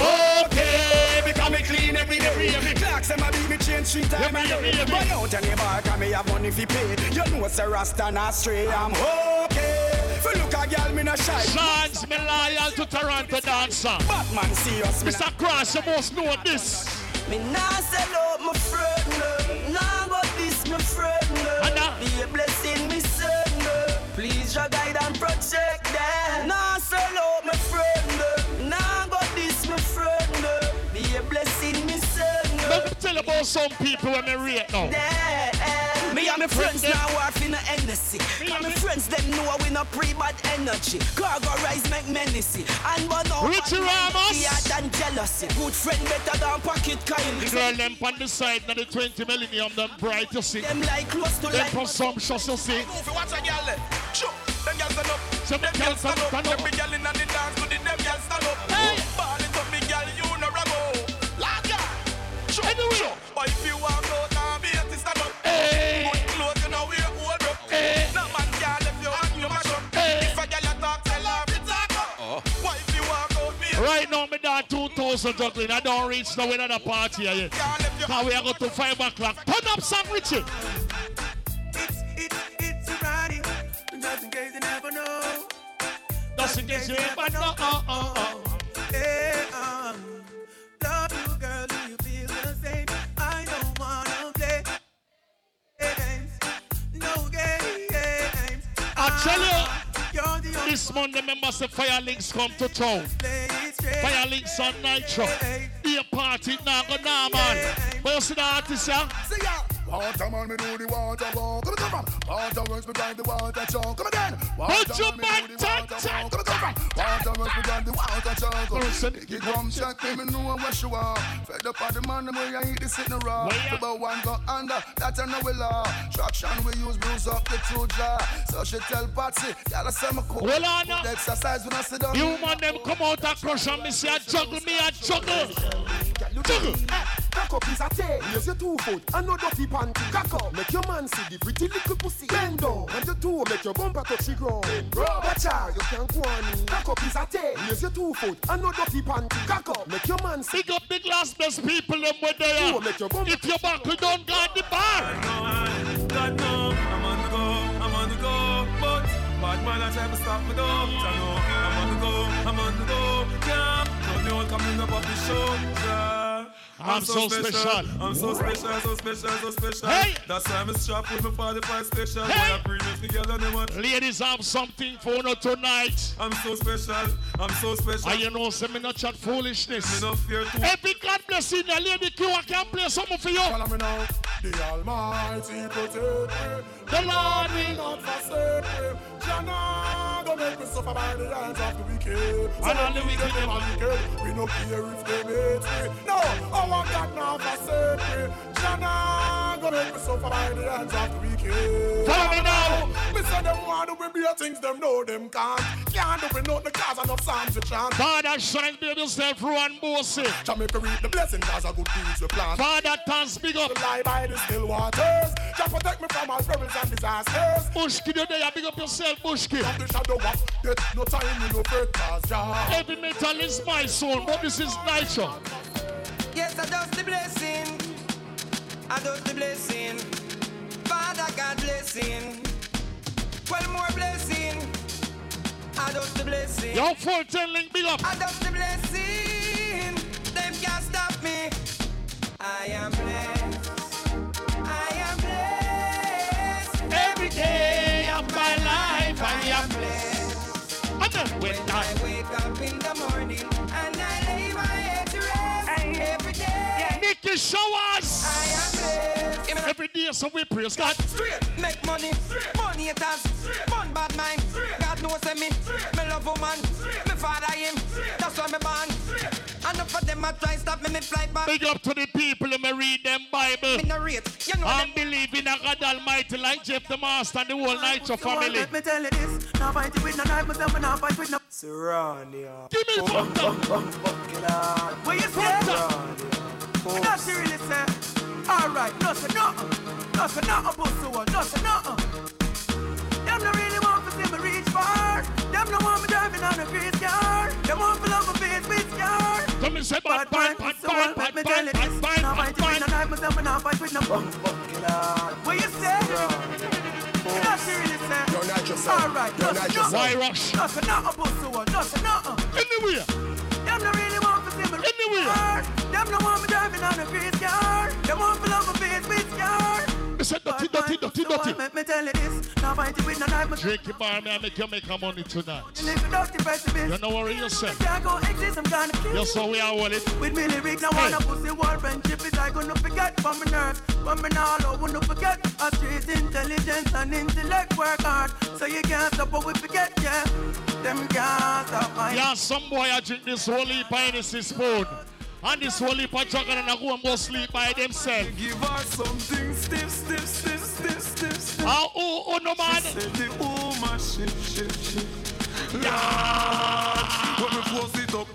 okay because me clean every day. Clocks and my beat me change three times a day. Buy out any bar, cause me have money fi pay. You know it's a rasta not stray. I'm okay. Fi look a girl, me no shy. Sean's me loyal to Toronto dancer. Batman serious, me Mr. Cross, you must know this. Me nah out friend. Be a blessing, me son. Please your guide and protect them. Nah sell out my friend, no. Nah but this my friend. Be a blessing, me son. Let me tell about some people when they rate now. Yeah. Me and my friends Friend now work in a Hennessy And my friends them know we no pre-bad energy Cargo rise make menacy And but no Richie Ramos. Fear than jealousy Good friend better than pocket kind The girl them on the side, now the 20 millennium, them bright, you see. Them like close to Them like presumptuous, you see. Move it, watch a girl eh, there. Sure, them girls stand up. Some girls girls stand up. stand up. Every girl in the dance Right now, me done 2,000 juggling. I don't reach now another party yet. Because we are going to 5 o'clock. Turn up some Richie. It's, it's, it's a party. Just in case you never know. Just in case you never uh, uh, uh. know. Oh, oh, oh. Hey, um, love you, girl. Do you feel the same? I don't wanna play games. No games. I tell you, the this Monday, members of Fire Links come to town. Fire Links on Nitro. Be a party, now go now, man. But you see the artist, yeah? Water man, me do the water walk. Come on, come on. Water works, drive the water chunk. Come again. Water Put your back the tight, tight. Come on, come on. Water works, drive the water chunk. Listen. Biggie come check me, me know where you are. Fed up on the man, the way I eat this sitting raw. About one go under, that I know we law. Traction we use, bruise up the two jaw. So she tell Patsy, y'all say me cool. Well, I know. Exercise when I sit down. You man, them come out and crush and me say, I juggle me, I juggle. Juggle. Cock up is a tail. Raise your two foot and no dirty panty. Cock up. Make your man see the pretty little pussy. Bend down. And the two make your bumper touch the ground. Watch out, you can't go on. Cock up is a tail. Raise your two foot and no dirty panty. Cock up. Make your man see. Big up the glass best people them with there. Two make your bumper. If your buckle don't guard the bar. God no, I'm on the go, I'm on the go, but bad man I try to stop me though. I know I'm on the go, I'm on the go, yeah. Don't you coming up off the show, yeah. I'm so special. I'm so special, so special, so special. Hey. That's why I'm strapped with my 45 special. Hey. When I together, they want. Ladies have something for you tonight. I'm so special, I'm so special. And you know, say me not chat foolishness. Me no fear to. Every God bless you, the lady Q, I can play something for you. Follow me now. The Almighty protect me. The Lord will not forsake me. Jana, don't make me suffer by the hands of the wicked. And all the wicked them are wicked. We no care if they hate me. No, I want God now forsake me. Jana, don't make me suffer by the hands of the wicked. Follow me now. Me say them want to be beer things, them know them can't. Can't do it, not the cause enough songs to chant. Father, shine, baby, yourself, Ruan Bossy. Jamaica reap the blessing, cause a good deeds we plant. Father, Tans, big up. Lie by the still waters. Just protect me from all perils and disasters. Bushki, you there, big up yourself, Bushki. From the shadow of death, no time, you no fret, cause Jah. Heavy metal is my soul, but this is Nitro. Yes, I just the blessing. I just the blessing. Father God blessing. Well, more blessing. I just the blessing. Yo, 410 link, big up. I just the blessing. Them can't stop me. I am blessed. I am blessed. Every day of my life, I am blessed. And then when I wake day. Nicky Showers. I am blessed. Every day, so we praise God. Straight, make money, money it has, fun bad mind. God knows me, me love woman, me father him, that's why me born. Enough for them I try stop me, me fly back. Big up to the people who may read them Bible. Me no rate, you know and believe in a God Almighty like Jeff the Master and the whole Nitro family. Let me tell you this, now fight with no knife, myself, and now fight with no. Serrania. Give me the Where you say? That's really say. Alright, no say nothing. No say nothing about the one. No say nothing. Them no really want to see me reach far. Them no want me driving on a grease car. Them want to love my face with scar. Come and say bad, bad, bad, bad, bad, me bad, tell you bad, this. bad, Now bad, fight with no knife, myself, and now fight with no bum bum killer. Where you say? That's really say. You're not yourself. Alright, no You're say not yourself. Why nothing. rush? No say nothing about the one. No say nothing. Anywhere. Them no really want to see me Anywhere. Them no want me driving on a grease car. Them want to love my face with scar. Me say dirty, dirty, dirty, dirty. Let me tell you this. Now fight it with no knife. Drink it bar me and make you make a money tonight. Live a dirty precipice. You know worry yourself. Can't go exist, I'm gonna kill Yes, so we are all it. With me lyrics, now wanna pussy war friendship is I gonna forget from my nerves. From me now, I wanna forget. A street intelligence and intellect work hard. So you can't stop what we forget, yeah. Them can't stop my. Yeah, some boy I drink this whole heap of Hennessy spoon. And this whole heap of jug and I go and go sleep by themselves. Give her something stiff, stiff, stiff, stiff, stiff, stiff. Ah, oh, oh, no man. She said the woman shift, shift, shift. Yeah.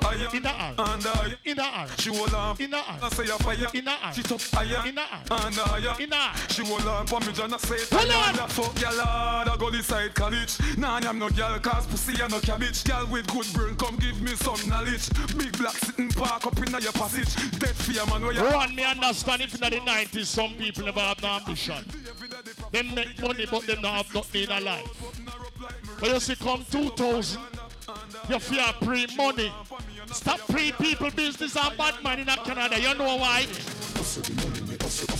When we force it In the hand. and higher. In the hand. She hold on. In the hand. I say a fire. In the hand. She top higher. In the hand. And higher. In the hand. She hold on for me, John. I say. Hold on. Fuck your lord. I go inside college. Nah, I'm no girl, cause pussy and no cabbage. Girl with good brain, come give me some knowledge. Big black sitting park up in your passage. Dead fear, man, where you Run me understand if in the 90s some people never have no ambition. Them make money but them don't have nothing in a life. But you see come 2000, you fear pre money. Stop pre people business and bad man in Canada. You know why?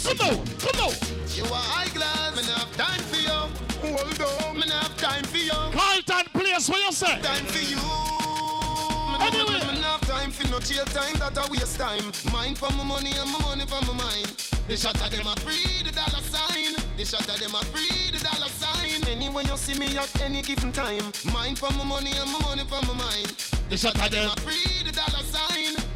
Come on, come on. You are high class, me not have time for you. Hold on, me not have time for you. Carlton place, what you say? Time for you. Anyway. not me have time for no jail time, that a waste time. Mine for my money and my money for my mind. The shot of them a free the dollar sign. The shot of them a free the dollar sign. Anyway you see me at any given time. Mine for my money and my money for my mind. The shot of them. a free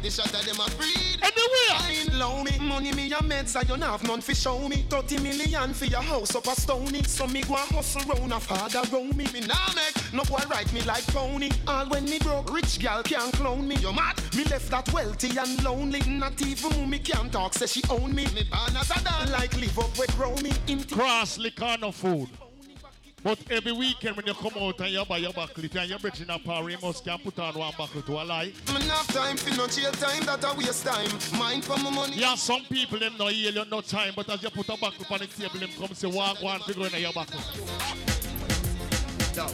the dollar sign. The shot of them a free the Anywhere. sign. Low me money me a meds I don't have none fi show me. 30 million for your house up a stony. So me go a hustle round a father round me. Me nah make no boy write me like Tony. All when me broke, rich gal can't clone me. You mad? Me left that wealthy and lonely. Not even me can't talk, say she own me. Me born as a dog, like live up with grow me. Empty Cross liquor no food. But every weekend when you come out and you buy your buckle and you're bridging a power, you must can put on one buckle to a lie. Me nah have time for no jail time, that a waste time. Mine for my money. Yeah, some people them no yield you no time, but as you put a buckle on the table, them come say walk one to go in your buckle. Yo,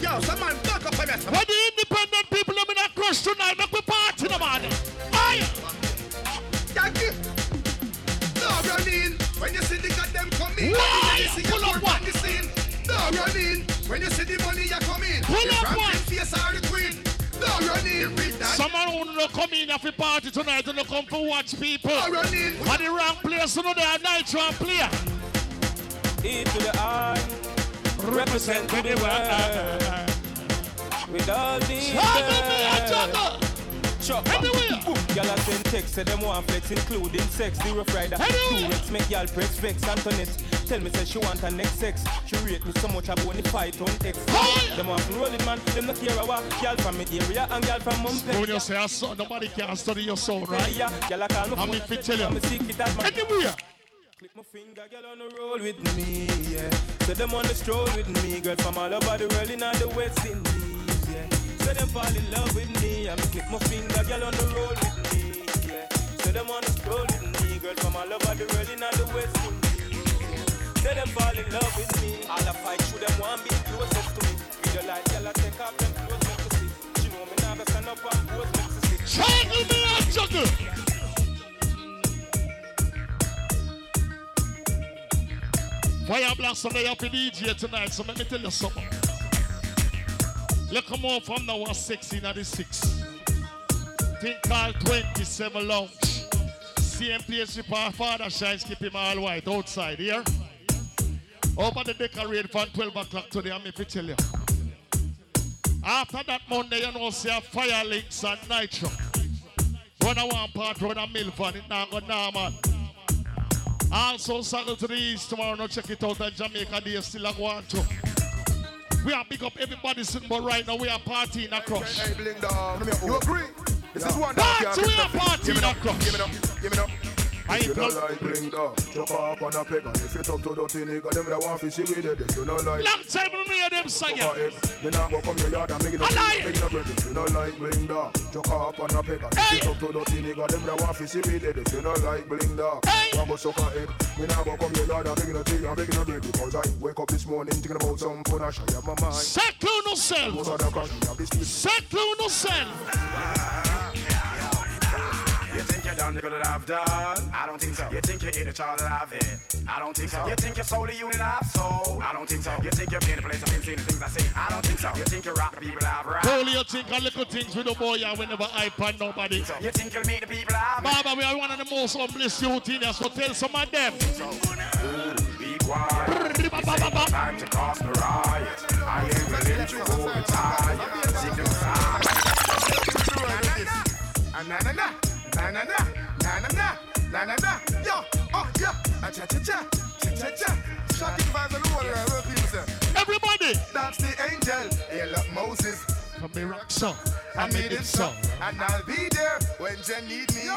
Yo, some man back up on me. When the independent people them in a crush tonight, make we party the man. Aye. Yankee. No running when you see the goddamn come in. Why? You see Pull up one. On the scene. No running when you see the money you come in. Pull The up one. face are the queen. No running with that. Someone who no come in for party tonight and no come for watch people. No running. At the wrong place, you know they are nitro and player. E to the I, represent to the world. With all these girls. Chop Y'all a send text, say them want flex, including sex. The rough rider. Two Rex make y'all press vex. Antoinette, tell me say she want her next sex. She rate me so much I bone the fight on X. Them want to roll it man, them no care about girl from me area and girl from Mumbai. When you say I saw nobody can study your soul, right? Yeah, girl I call me I'm phone, if it tell you. I'm a secret that man. Anywhere. Click my finger, girl on the roll with me, yeah. So them on the stroll with me, girl from all over the world in all the West Indies, yeah. So them fall in love with me, I'm click my finger, girl on the road with me, yeah. So them the stroll with me, girl from all over the world in the West Indies, yeah. So them fall in love with me, all I fight through them want be closest to me. With the light, girl I take off them clothes, make me see. She know me now, stand up and pose, make me see. Juggle me out, juggle. Fire blast on the happy DJ tonight, so let me tell you something. Look on from now on 16 at the 6. Think called 27 Lounge. With our father shines, keep him all white outside here. Over the decorate from 12 o'clock today, I'm if tell you. After that Monday, you know, see a fire links and nitro. Run a one part, run a milk van, it now go normal. Also, circle to the east tomorrow. No check it out at Jamaica Day. Still a go on. We are big up everybody sitting, but right now we are partying across. Hey, bling dog. You agree? This is one Party, we are get nothing. Give partying it up, across. give it up, give it up. I If you don't like bling dog, chuck up on a peg and if you talk to dirty nigga, them that want to see with it. If you don't like Long time we hear them. Fuck it. Me nah go come your yard and make it up, make it up. If you don't like bling dog, chuck up on a peg and if you talk to dirty nigga, them that want to see with it. If you don't like bling dog, I'm go suck a head. Me nah go come your yard and make it up make it up ready. Because I wake up this morning thinking about some fun I share my mind. Settle yourself. of the crash, me have this piece. Settle yourself. You think you're done, nigga, that I've done? I don't think so. You think you're in the child that I've hit? I don't think so. You think you're sold the unit I've sold? I don't think so. You think you've been the place I've been seeing the things I see? I don't think so. You think you rock the people I've rocked? Only you think of little things with the boy and we never hype on nobody. You think you'll meet the people I've met? Baba, we are one of the most humblest youth in here, so tell some of them. Be quiet. It's time to cause the riot. I ain't willing to go retire. Sick and tired. Na na na, na na na, na na na, na na. Yo, oh yeah, ah, cha cha cha, cha cha cha. Shocking vibes all over there, what people. Everybody, That's the angel, hail up Moses. from the rock song, I made it so, and I'll be there when you need me.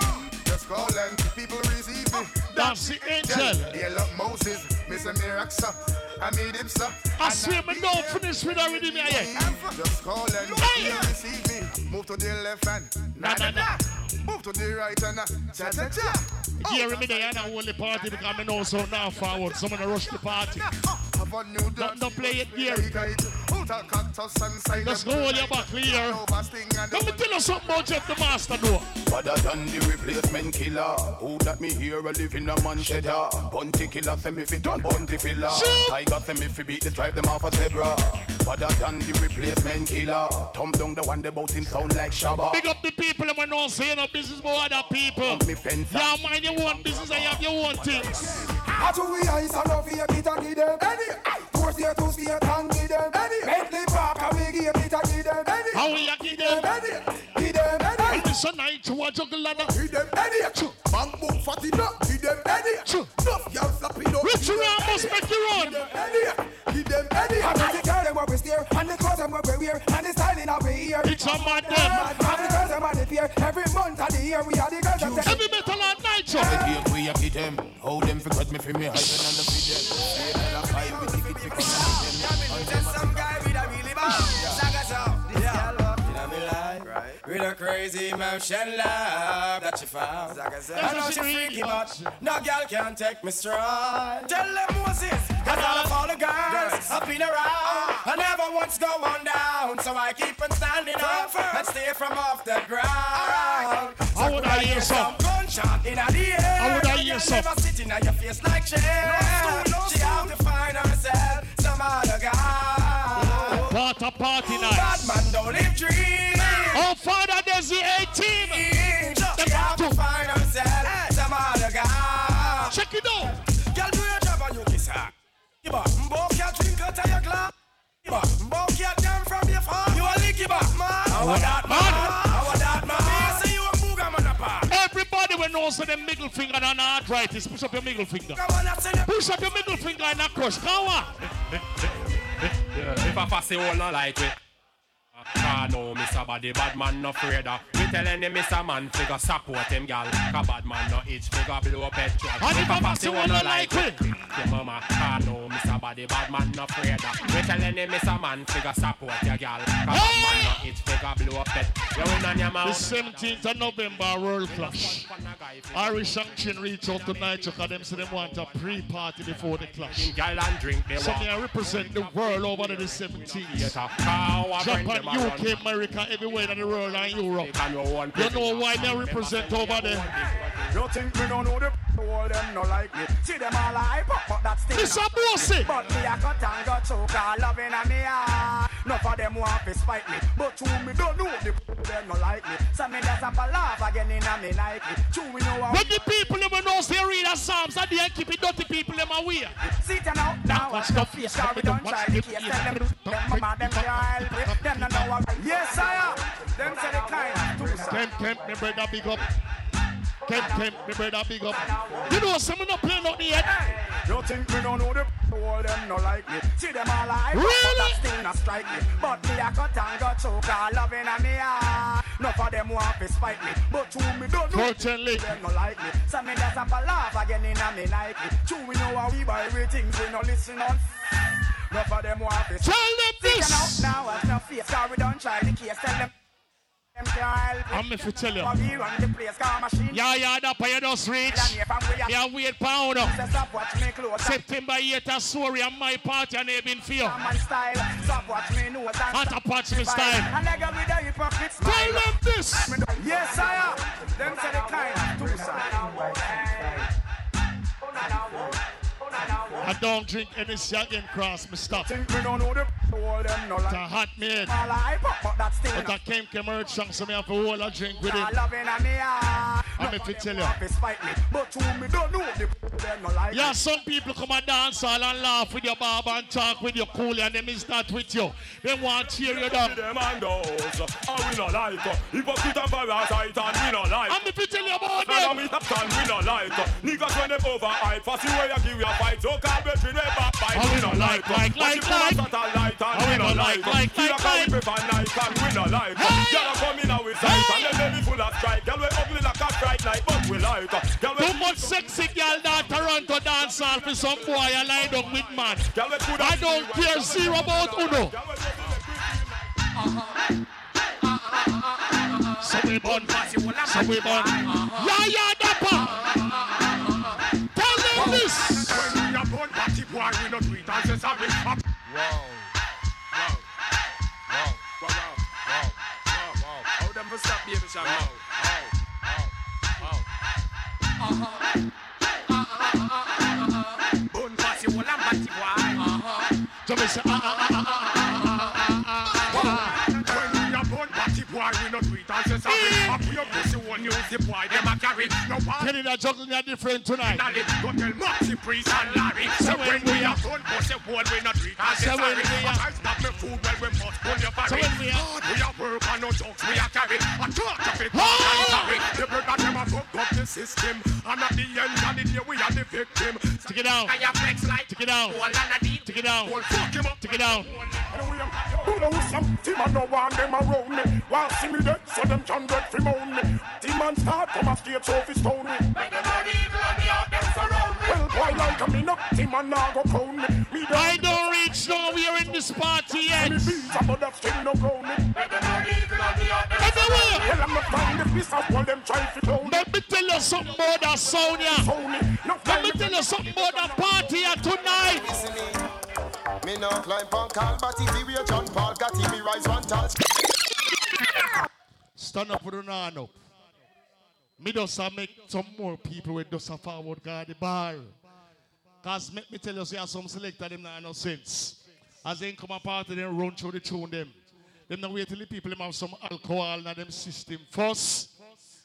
Just call and people receive me. That's the angel. Hail up Moses, Mr. Miraxa. I made him so. I swear me don't finish with already me. Just call and Hey. receive me. Move to the left hand, na na na. Move to the right hand, uh, cha cha cha. Here me there and I only party uh, because I know so now forward. Someone rush the party. Uh. Have a new Don't, don't play it here. Out of cactus and side Let's go hold your back clear. Let me tell you something about Jeff the Master though. Other than the replacement killer Who that me here a live in a man cheddar Bounty Killer say me fi done bunty filler Tiger say me fi beat the drive them off a zebra Other than the replacement killer Thumb down the one they bout him sound like Shabba Big up the people and we don't say no business about other people. Me Yeah, mind your own business and you have your own things. I to we eyes and love here, Peter give them. Any, towards here to see and give them. Any, Bentley Park and we give give them. Any, How we a give them? Any, give them. Any, And this a night to a juggle ladder. give them. Any, bang boom fatty up, give them. Any, enough y'all slapping up. Rich around must make you run. Any, give them. Any, and the girl them what we steer, and the clothes them what we wear, and the styling of we ear. It's a mad And them. the girls them what they fear. Every month of the year we are the girls say. Heavy metal and. The cake we a get them How them forgot me fi me hide and the fi them With a crazy motion love that she found. I know she freaky but no girl can take me strong. Tell them Moses Cause all of all the girls I've been around. I never once go on down So I keep on standing up And stay from off the ground. How would I hear some? Gunshot in the air? How would I hear some? Never sitting on your face like chair She have to find herself Some other guy. What a party Bad man don't live dreams. Iba, mbo kia drink out of your glass. Iba, mbo kia from your farm. You a lick Iba, man. How What that man? man? How that man? Me say you a booger man apart. Everybody will know those of them middle finger and arthritis, push up your middle finger. Push up your middle finger and a crush. Come on. If I pass the whole no like it. Ah. Ah no, Mr. Body, bad man no afraid of. We tell any Mr. Man figure support him, gal. Cause bad man no itch figure blow petrol. And if I the whole no like it. Your mama, ah no, Mr. Body, bad man no afraid of. We tell any Mr. Man figure support your gal. Cause bad man no itch figure blow petrol. You win on your The 17th of November, World Clash. Irish Chin reach out tonight because them say they want a pre-party before the clash. Girl and drink, they So me I represent the world over the 17th. Power bring Japan, them. UK, America, everywhere in the world and Europe. You know why they represent over there? You think me don't know the all them no like me See them all hype up but that's still Mr. not Bossy. But me a cut and got choke all loving a me None of them want to spite me But to me don't know the them no like me So me just have a laugh again in a me Nike True we know how When the people never know they read the Psalms and they keep it dirty people them away. See them now, now watch the face we don't try the case Tell them, them mama, them can't help it Them no know what Yes, I am. Them say the kind. Them, them, my brother, big up. Kemp, Kemp, me brother big up. You know, some not play nothing yet. You think me don't know the all them no like me. See them all like Really? but still not strike me. But me a cut and got choke all loving a me ah. None of them want to spite me. But to me don't know them no like me. So me just have a laugh again in a me Nike. True we know how we buy things we no listen on. None of them want to Tell them this. Now, now have no cause we don't try the case. Tell them I'm if you tell you. Yeah, yeah, that pay those rich. Yeah, wait pound. September 8th, sorry, and my party and they been feel. Hot patch me style. Tell them this. Yes, I am. Them say the kind. Two sides. I don't drink any again cross, me stop. Think me don't know the all them no It's a hot meat. All hype but that's still But I came to merch song, so me have a whole a drink with not it. loving a me. I'm if you tell you. Spite me, but to me don't know the them no like. Yeah, some people come and dance all and laugh with your barber and talk with your cool and them is not with you. They want to tear you down. Them and those, and we no like Hypocrite and parasite and we no like I'm if you tell you about And them. we have and we no like Niggas when them overhype Fussy way you give you a fight So call between them backbite And we no like, like, like, like. Satellite and And we no like like, Feel like, like we like. prefer night and we no like Girl a come in and we sight And them belly full of strike Girl we ugly like a fright night But we like Girl we Too much sexy girl that Toronto dance hall for some boy I lie down with man. I don't care zero about Uno. So we born, so we born. Yeah, yeah, dapper. Tell them this. Why we not treat us as savage? Wow. Stop, baby, boy. When we boy, we not treat marriage. No one. Trinidad juggling are different tonight. Go tell Maxi Priest and Larry. So when we are done, boss a bowl we not treat as a sorry. But I stop the food while we are. go. So when we are, we are work and no jokes we are carry. I talk of it. Oh! And carry The brother them a fuck up the system And at the end of the day we are the victim Take it down. I a flex like Take it down. Whole and a deep Take it down. Whole fuck him up Take it down. Who know some team and no one them around me. Want see me dead, so them can get from own me. Team and start from a stage so fi stone me. Make them all evil and me out them surround me. Well, boy like a me no team and now go crown me. Me I don't reach nowhere in this party yet. Me beats but that still no grown me. Make them all evil and me out them Everywhere. Well, I'm not find the piece of all them try fi clown. Let me tell you something about that sound here. Let me tell you something about that party here tonight. Me no climb on call, but if we real John Paul, got if we rise one touch. Stand up with the hand up. Me just make some more people with just a forward guard the bar. Cause make me tell you, see, some selector them not no sense. As they come a party, them run through the tune them. Them not wait till the people them have some alcohol in them system first.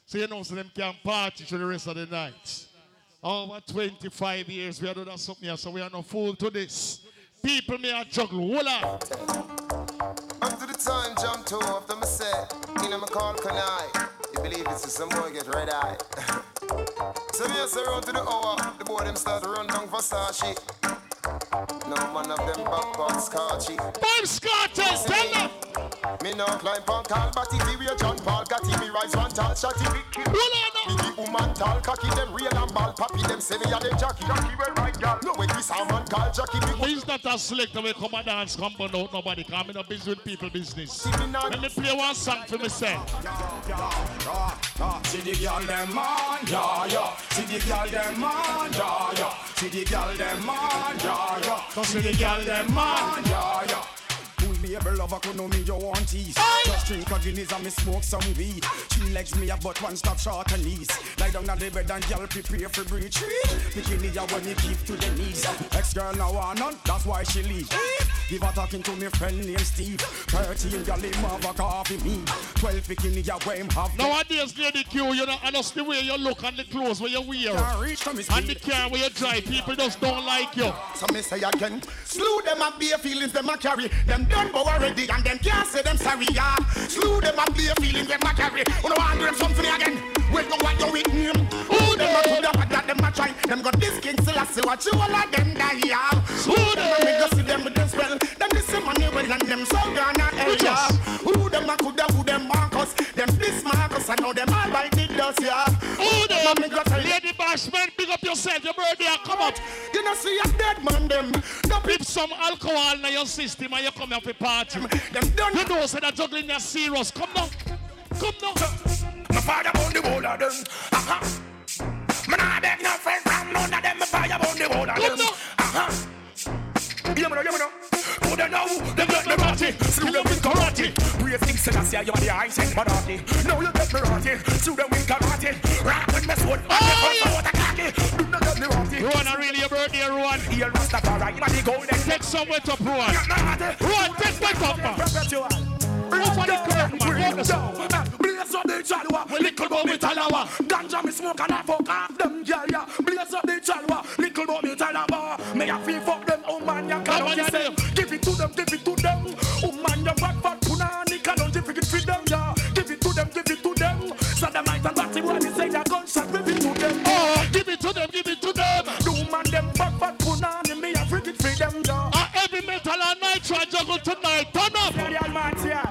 So you know, so them can party through the rest of the night. Oh, Over 25 years we are doing something here, so we are no fool to this. People may have juggle. Up to the time, jump two of them say, in them call can I. You believe it's a some boy get red eye. So me say round to the hour, the boy them start run down for Sashi. No man of them backwards scotchy. Five scotches, tell them. Me no climb on call, but if we John Paul got me rise one tall shotty. Me the woman tall cocky them real and ball pappy them say me a them jockey. Jockey well right girl. No when this man call jockey me. He's not a selector we come and dance come but out nobody come in a busy with people business. Let me play one song for myself. See the girl them man, yeah, yeah. See the girl them man, yeah, yeah. See the girl them man, yeah, yeah. See the girl them man, yeah, yeah. Able lover could know me you want tease Just drink a Guinness and me smoke some weed. Three legs me have but one stop short and knees Lie down on the bed and girl prepare for breach. Bikini ya when me keep to the knees. Ex girl now want none, that's why she leave. Give her talking to me friend named Steve. 13 girl him have a coffee me. 12 bikini ya where him have Nowadays, Lady Q, you know, and that's the way you look and the clothes where you wear. And the car where you drive, people just don't like you. So me say again, slew them and bare feelings them a carry. Them done bow already and them can't say them sorry, yeah. Slew them and bare feelings them a carry. Know want them something again. Wait no what you with him. Who a coulda what that them a try. Them got this king still I see what you all of them die, yeah. Who them a me go see them with them spell. Them this money well and them so gonna hell, yeah. Who them a coulda who them Marcus. Them this Marcus I know them all by the dust, yeah. Who them? Me go tell. Lady Bashman, big up yourself, your birthday, come up. You know see a dead man them. If some alcohol in your system and you come here for party, Them don't. you know so that juggling is serious. Come now. Come now. My father on the whole of them. Uh-huh. I beg no friend from none of them. My father on the whole of them. Uh-huh. Yeah, man, yeah, man. Who they know? Them get me ratty. Slew them with karate. Praise King Selassie, you are the high sent monarchy. Now you get me ratty. Slew them with karate. Rock with me sword. Oh, yeah. Out the cocky. Do not get me ratty. Ruan, I really birthday, Ruan. Here, Rastafari, you are the golden. Take some wet up, Ruan. Ruan, take wet up, man. Off on the curtain, man. Roll the Blaze up the chalwa, little boy me talawa. Ganja me smoke and I fuck off them, yeah. Blaze up the chalwa, little boy me talawa. A feel fuck them, oh man, ya Come on, can't you them. Give it to them, give it to them. Oh man, back fat punani, can't give it to them, yeah. Give it to them, give it to them. Sodomite and Batty, what they say, gunshot, give it to them. Oh, give it to them, give it to them. Do man them back fat punani, me a freak it for them, yeah. Uh, metal and nitro juggle tonight. Turn up. Yeah,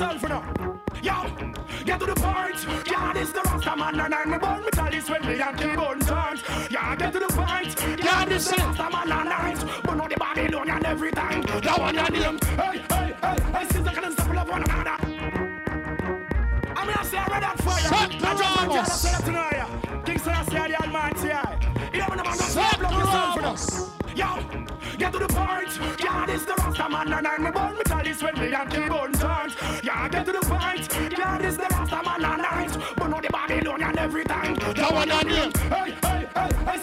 yourself, you know. Yo, get to the point. Yeah, this the Rasta man and I'm a born metallist when me and keep on turns. Yeah, get to the point. Yeah, this the Rasta man and I'm but not the Babylonian every time. That one your name. Hey, hey, hey, hey, since I can stop love one another. I'm gonna say I read that fire. Shut I just want you to say that. King Selassie, the Almighty. You man, just love, love yourself, you know. Yo, get to the point. Yeah, this the Rasta man and I'm a born metallist when me and on turns. Yeah, get to the point. Yeah, this the Rasta man and I'm but not the Babylonian every time. That one your name. Hey, hey, hey, hey,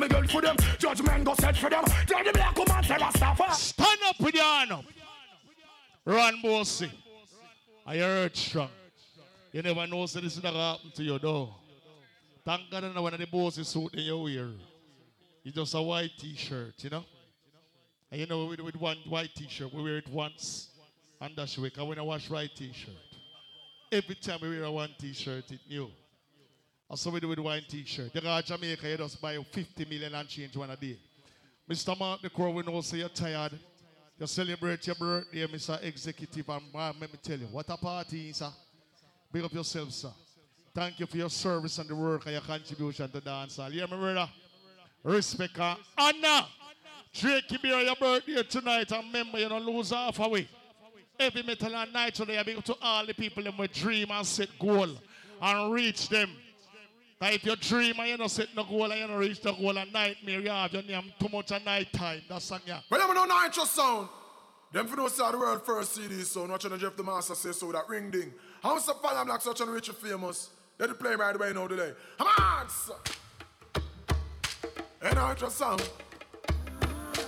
me good for them. Judgment go set for them. Tell the black woman say Rastafari. Stand up with your hand up. Run, bossy. I heard strong. You never know, so this is not happen to you, though. Thank God, that one of the bossy suit in your wear. It's just a white t-shirt, you know? And you know, with, with one white t-shirt, we wear it once, and that's week. And when I wash white t-shirt, every time we wear a one t-shirt, it's new. And so we do with one t-shirt. Go to Jamaica, you just buy 50 million and change one a day. Mr. Mark the Crow, we know say you're tired. You celebrate your birthday, Mr. Executive, and man, let me tell you, what a party, sir. Big up yourself, sir. Thank you for your service and the work and your contribution to dancehall. You hear me, brother? Respect and honor. Drake, you be your birthday tonight, and remember, you don't lose half away. Every metal and night today, I big up to all the people with dream and set goal and reach them. Now if you dream and you don't set no goal and you don't reach the goal and nightmare, you have your name too much at night time. That's song, yeah. Well, I'm no nitro sound. Them for no say the world first CD sound. Watching the Jeff the Master say so that ring ding. How's the fan I'm like such a rich and famous? Let it play right away now today. Come on, son. Hey, nitro sound.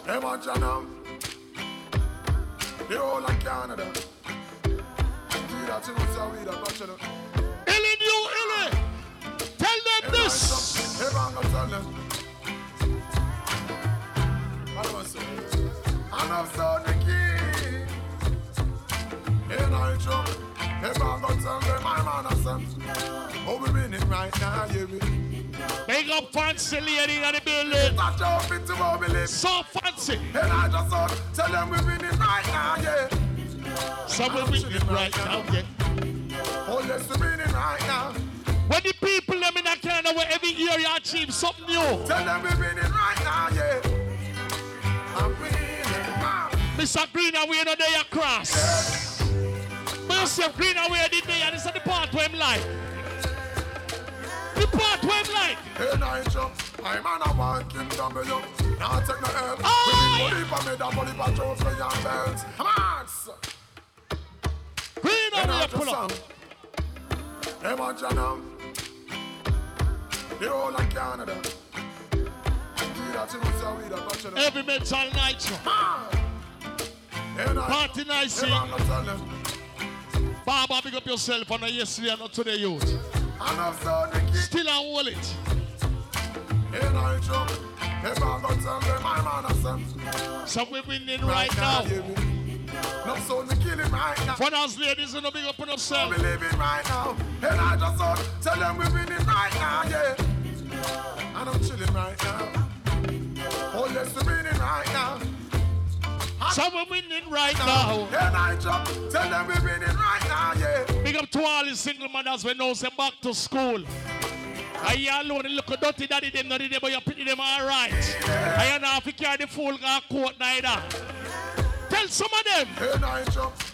Hey, watch out now. The whole of Canada. We that you so we that watch. Illy Big up fancy lady in the building. So fancy. And I just thought, tell them we're winning right now, yeah. Some will winning right now, yeah. Oh, yes, we're winning right now. When the people them in a kind of way every year you achieve something new. Tell them we're winning right now, yeah. I'm winning. Mr. Green away no day across. You see Green away the day and this is the part where him like. The part where him like. Hey, jump. I'm on a one kingdom, you. Now take no help. Oh, we need money for me, that money for trophy and belts. Come on. Green away now pull up. Hey, man, Janam. The whole of Canada. You know, so we don't touch it. Every metal night. Party night, see. Hey, eh? man, not tell them. Baba, big up yourself on the yesterday and not today, youth. I know so the kid. Still a hold it. Hey, night jump. Hey, man, not tell them my man a son. So we're winning right now. No, so we killing right now. For those ladies, you know, big up on yourself. We living right now. And I just tell them we winning right now, yeah. And I'm chilling right now. Oh, yes, we winning right now. So we're winning right now. And I just tell them we're winning right now, yeah. Big up to all the single mothers when now say back to school. I you alone look a dirty daddy them not there, but you pity them all right. I you not fi carry the full coat neither. Tell some of them. And I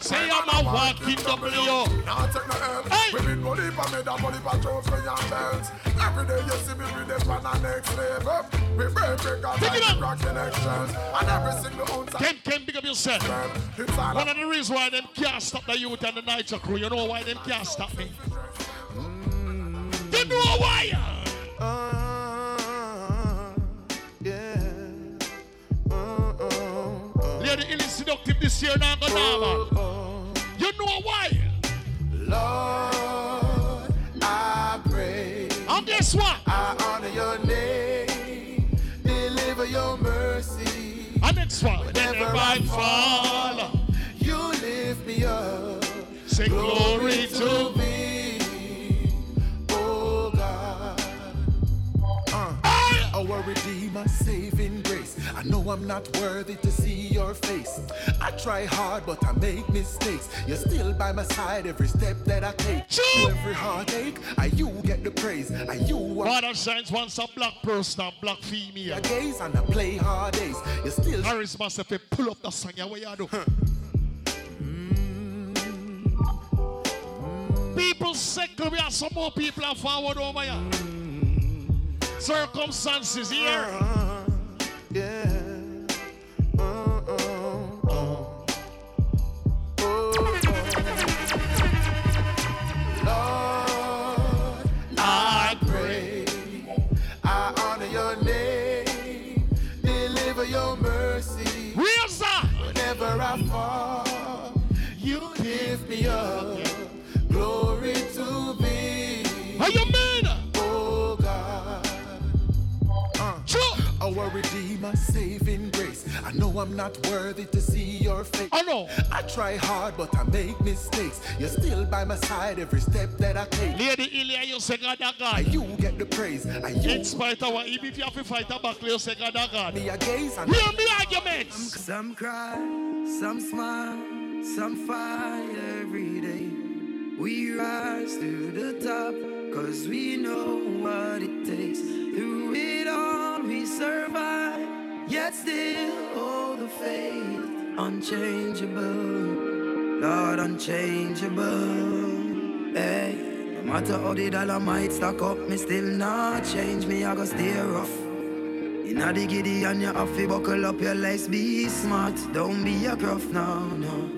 Say I'm a walking W. Now take no help. Hey. We been money for me, that money for trophy and belts. Every day you see me with this one and next level. We break break out Pick it like rock connections. And every single ounce of Ken, Ken, big up yourself. it's all One of the reasons why them can't stop the youth and the night crew, you know why them can't stop me? Mm. You know why? Lady Illy seductive this year now go normal. You know why? Lord, I pray. And guess what? I honor your name. Deliver your mercy. And next one. Whenever Whenever I I fall, You lift me up. say glory to thee, Our Redeemer, saving grace. I know I'm not worthy to see your face. I try hard, but I make mistakes. You're still by my side every step that I take. Through every heartache, I you get the praise. I you are Father shines once a black person and black female. I gaze and I play hard days. You still Harris must have to pull up the song. Yeah, what you do? People sickle. We have some more people are forward over here. Circumstances here. Uh-huh. yeah. Redeemer, saving grace. I know I'm not worthy to see your face. Oh, I know. I try hard, but I make mistakes. You're still by my side every step that I take. Lady Illy, you say God a And God. you get the praise. And you In spite of what, even if you have to fight a battle, you say God a God. me a gaze and Hear me arguments. Some cry, some smile, some fight every day. We rise to the top, cause we know what it takes. Through it all, we survive, yet still hold the faith. Unchangeable, Lord, unchangeable. Hey, no matter how the dollar might stack up, me still not change me, I go stay rough. Inna the giddy and you have buckle up your legs, be smart, don't be a gruff, no, no.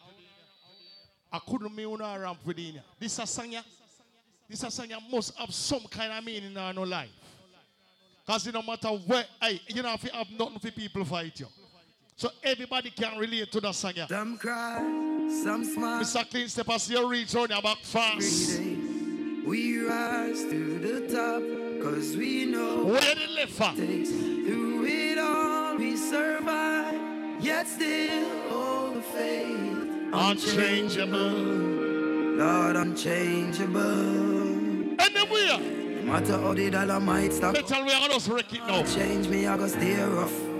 I want to ramp with you. This a song, yeah? this is something must have some kind of meaning in our life. Because no matter where, hey, you know, if you have nothing for people fight you. So everybody can relate to that song. Yeah. Some cry, some smile. Mr. Clean Step, as you reach on your back fast. We rise to the top, cause we know Where the left for? Through it all we survive, yet still hold the faith. Unchangeable. Lord, unchangeable. Anywhere. No matter how the dollar might stop. Better we are just wreck it now. Change me, I go stay rough.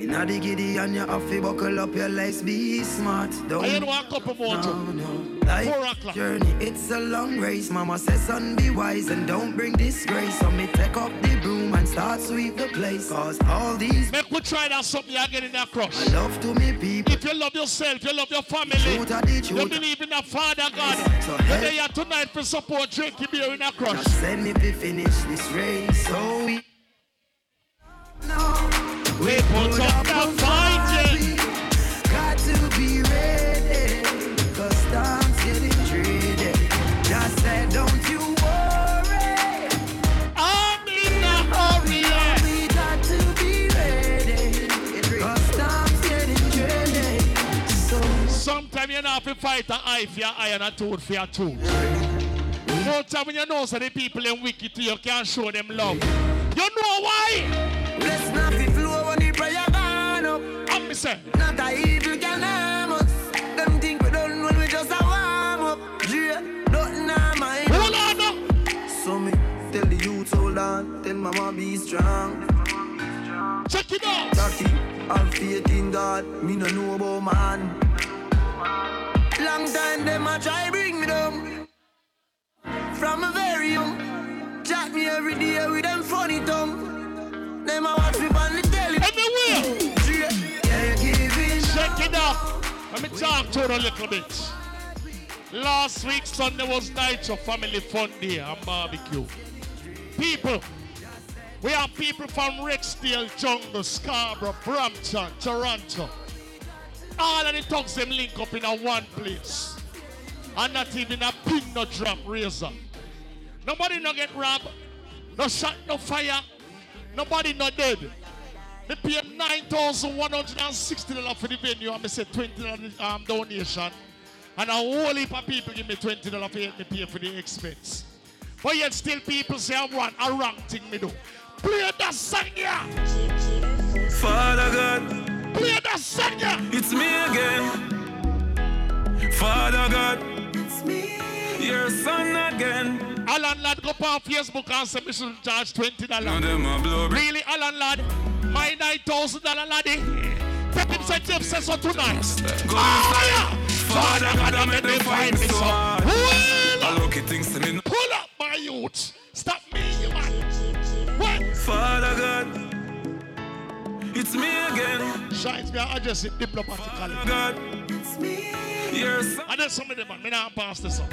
In a giddy and you have to buckle up your legs, be smart. Don't I ain't want a couple more. no, no. Life Four o'clock. journey, it's a long race. Mama says, son, be wise and don't bring disgrace. So me take up the broom and start sweep the place. Cause all these Make we try that something you get in that crush. I love to me people. If you love yourself, you love your family, Truth you believe in a Father God. So You're there tonight for support Drinky Beer in a crush. Just send me to finish this race. So we We put up the fight, got to be ready. Cause time's getting tricky. Just said, don't you worry. I'm in a hurry. We got to be ready. Cause time's getting tricky. So Sometimes you know if you fight an eye for your eye and a tooth for your tooth. No time when you know so the people in wicked to you can't show them love. You know why? Me say. Not a evil can harm us. Them think we done when we just a warm up. Yeah, nothing on my Hold on now. So me tell the youth hold on, tell mama be strong. Check it out. Jackie, have faith in God, me no know about man. Long time them a try bring me down. From a very young, chat me every day with them funny tongue. Them a watch me on the telly. Anywhere. Out. Let me talk to you a little bit. Last week Sunday was night of family fun day and barbecue. People, we have people from Rexdale, Jungle, Scarborough, Brampton, Toronto. All of the thugs them link up in a one place. And not even a pin no drop razor. Nobody no get robbed. No shot, no fire. Nobody no dead. Me pay nine thousand one hundred and sixty dollars for the venue, and me say twenty dollars um, donation, and a whole heap of people give me twenty dollars for help me pay for the expense. But yet still people say I want a wrong thing me do. Play that song yeah. Father God, Play that song yeah. it's me again. Father God, It's me. your son again. Alan Lad go on Facebook and say me should charge twenty Now dollars. them a blow me. Really, Alan Lad? My nine thousand dollar laddie. Tell him say Jeff says so tonight. Yeah. Father God, I make them find me so hard. Well, I look at things to me. Pull up my youth. Stop me, you man. What? Father God, it's me again. Shines me, I address it diplomatically. Father God, It's me. son. And then some of them, man, me not pass this up.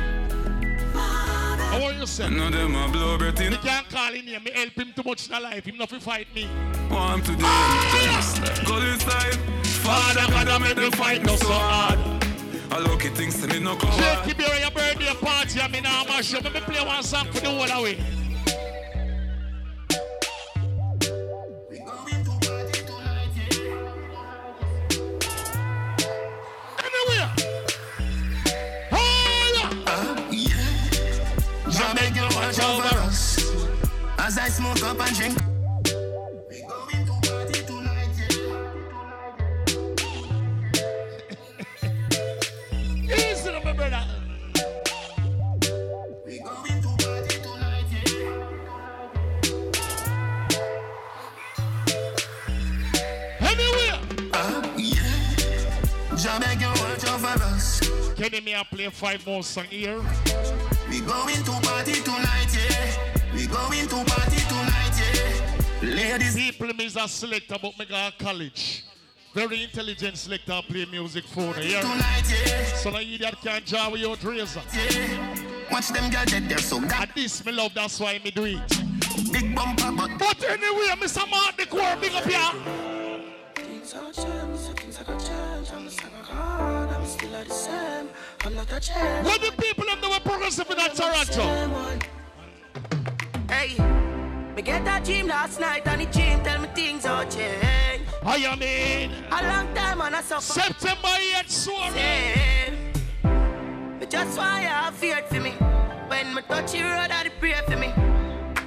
How are you say? Now them a blow breath in. Me can't call him here. Me help him too much in the life. Him not fi fight me. Want to do Ah, Go inside. Father God, I make them fight no so hard. I look at things to me no come Jakey Berry, your birthday party, and me now mash up. Let me play one song for the whole away. Watch over us as I smoke up and drink. We going to party tonight, Easy, my brother. We going to party tonight, Anywhere. Uh, yeah. Jamaica watch over us. Kenny, me I play five more songs here. We going to party tonight, yeah. We going to party tonight, yeah. Ladies, People me is a selector, but me go college. Very intelligent selector play music for me. Yeah. tonight, yeah. So no idiot can't draw with your razor. yeah. Watch them girls get there so And this me love, that's why me do it. big bumper, but But anyway, Mr. Mark the core, big up here. things are changed, things are gonna. I'm just like a god, I'm still the same. I'm not a chairman. What the people them that were progressive in that Toronto? Hey, me get that dream last night and the dream tell me things are changed. I am in. A long time and I suffer. September 8th, sorry. Me just why I feared for me. When me touch the road, I pray for me.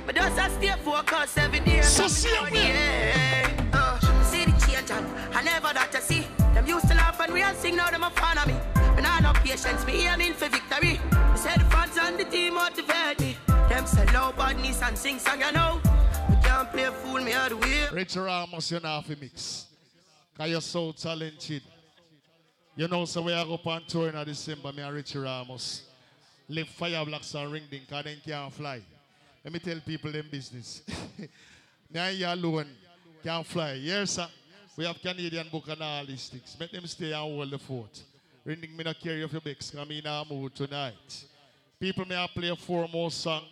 But just I stay focused every day. So see you. Uh, see the change, I never that I see. Them used to laugh and we all sing now them a fan of me. And I no patience, me aiming for victory. Me say the fans and the team motivate me. Them say low badness and sing song, you know. We can't play fool me all the way. Richard Ramos, you know, for mix. Because you're so talented. You know, so we are go on tour in December, me and Richie Ramos. Live fire blocks and ring ding, because they can't fly. Let me tell people them business. now you alone can't fly. Yes, sir. We have Canadian book and all these things. Make them stay and hold the fort. Ring ding, me not carry off your backs, because me in a mood tonight. People may have play four more song.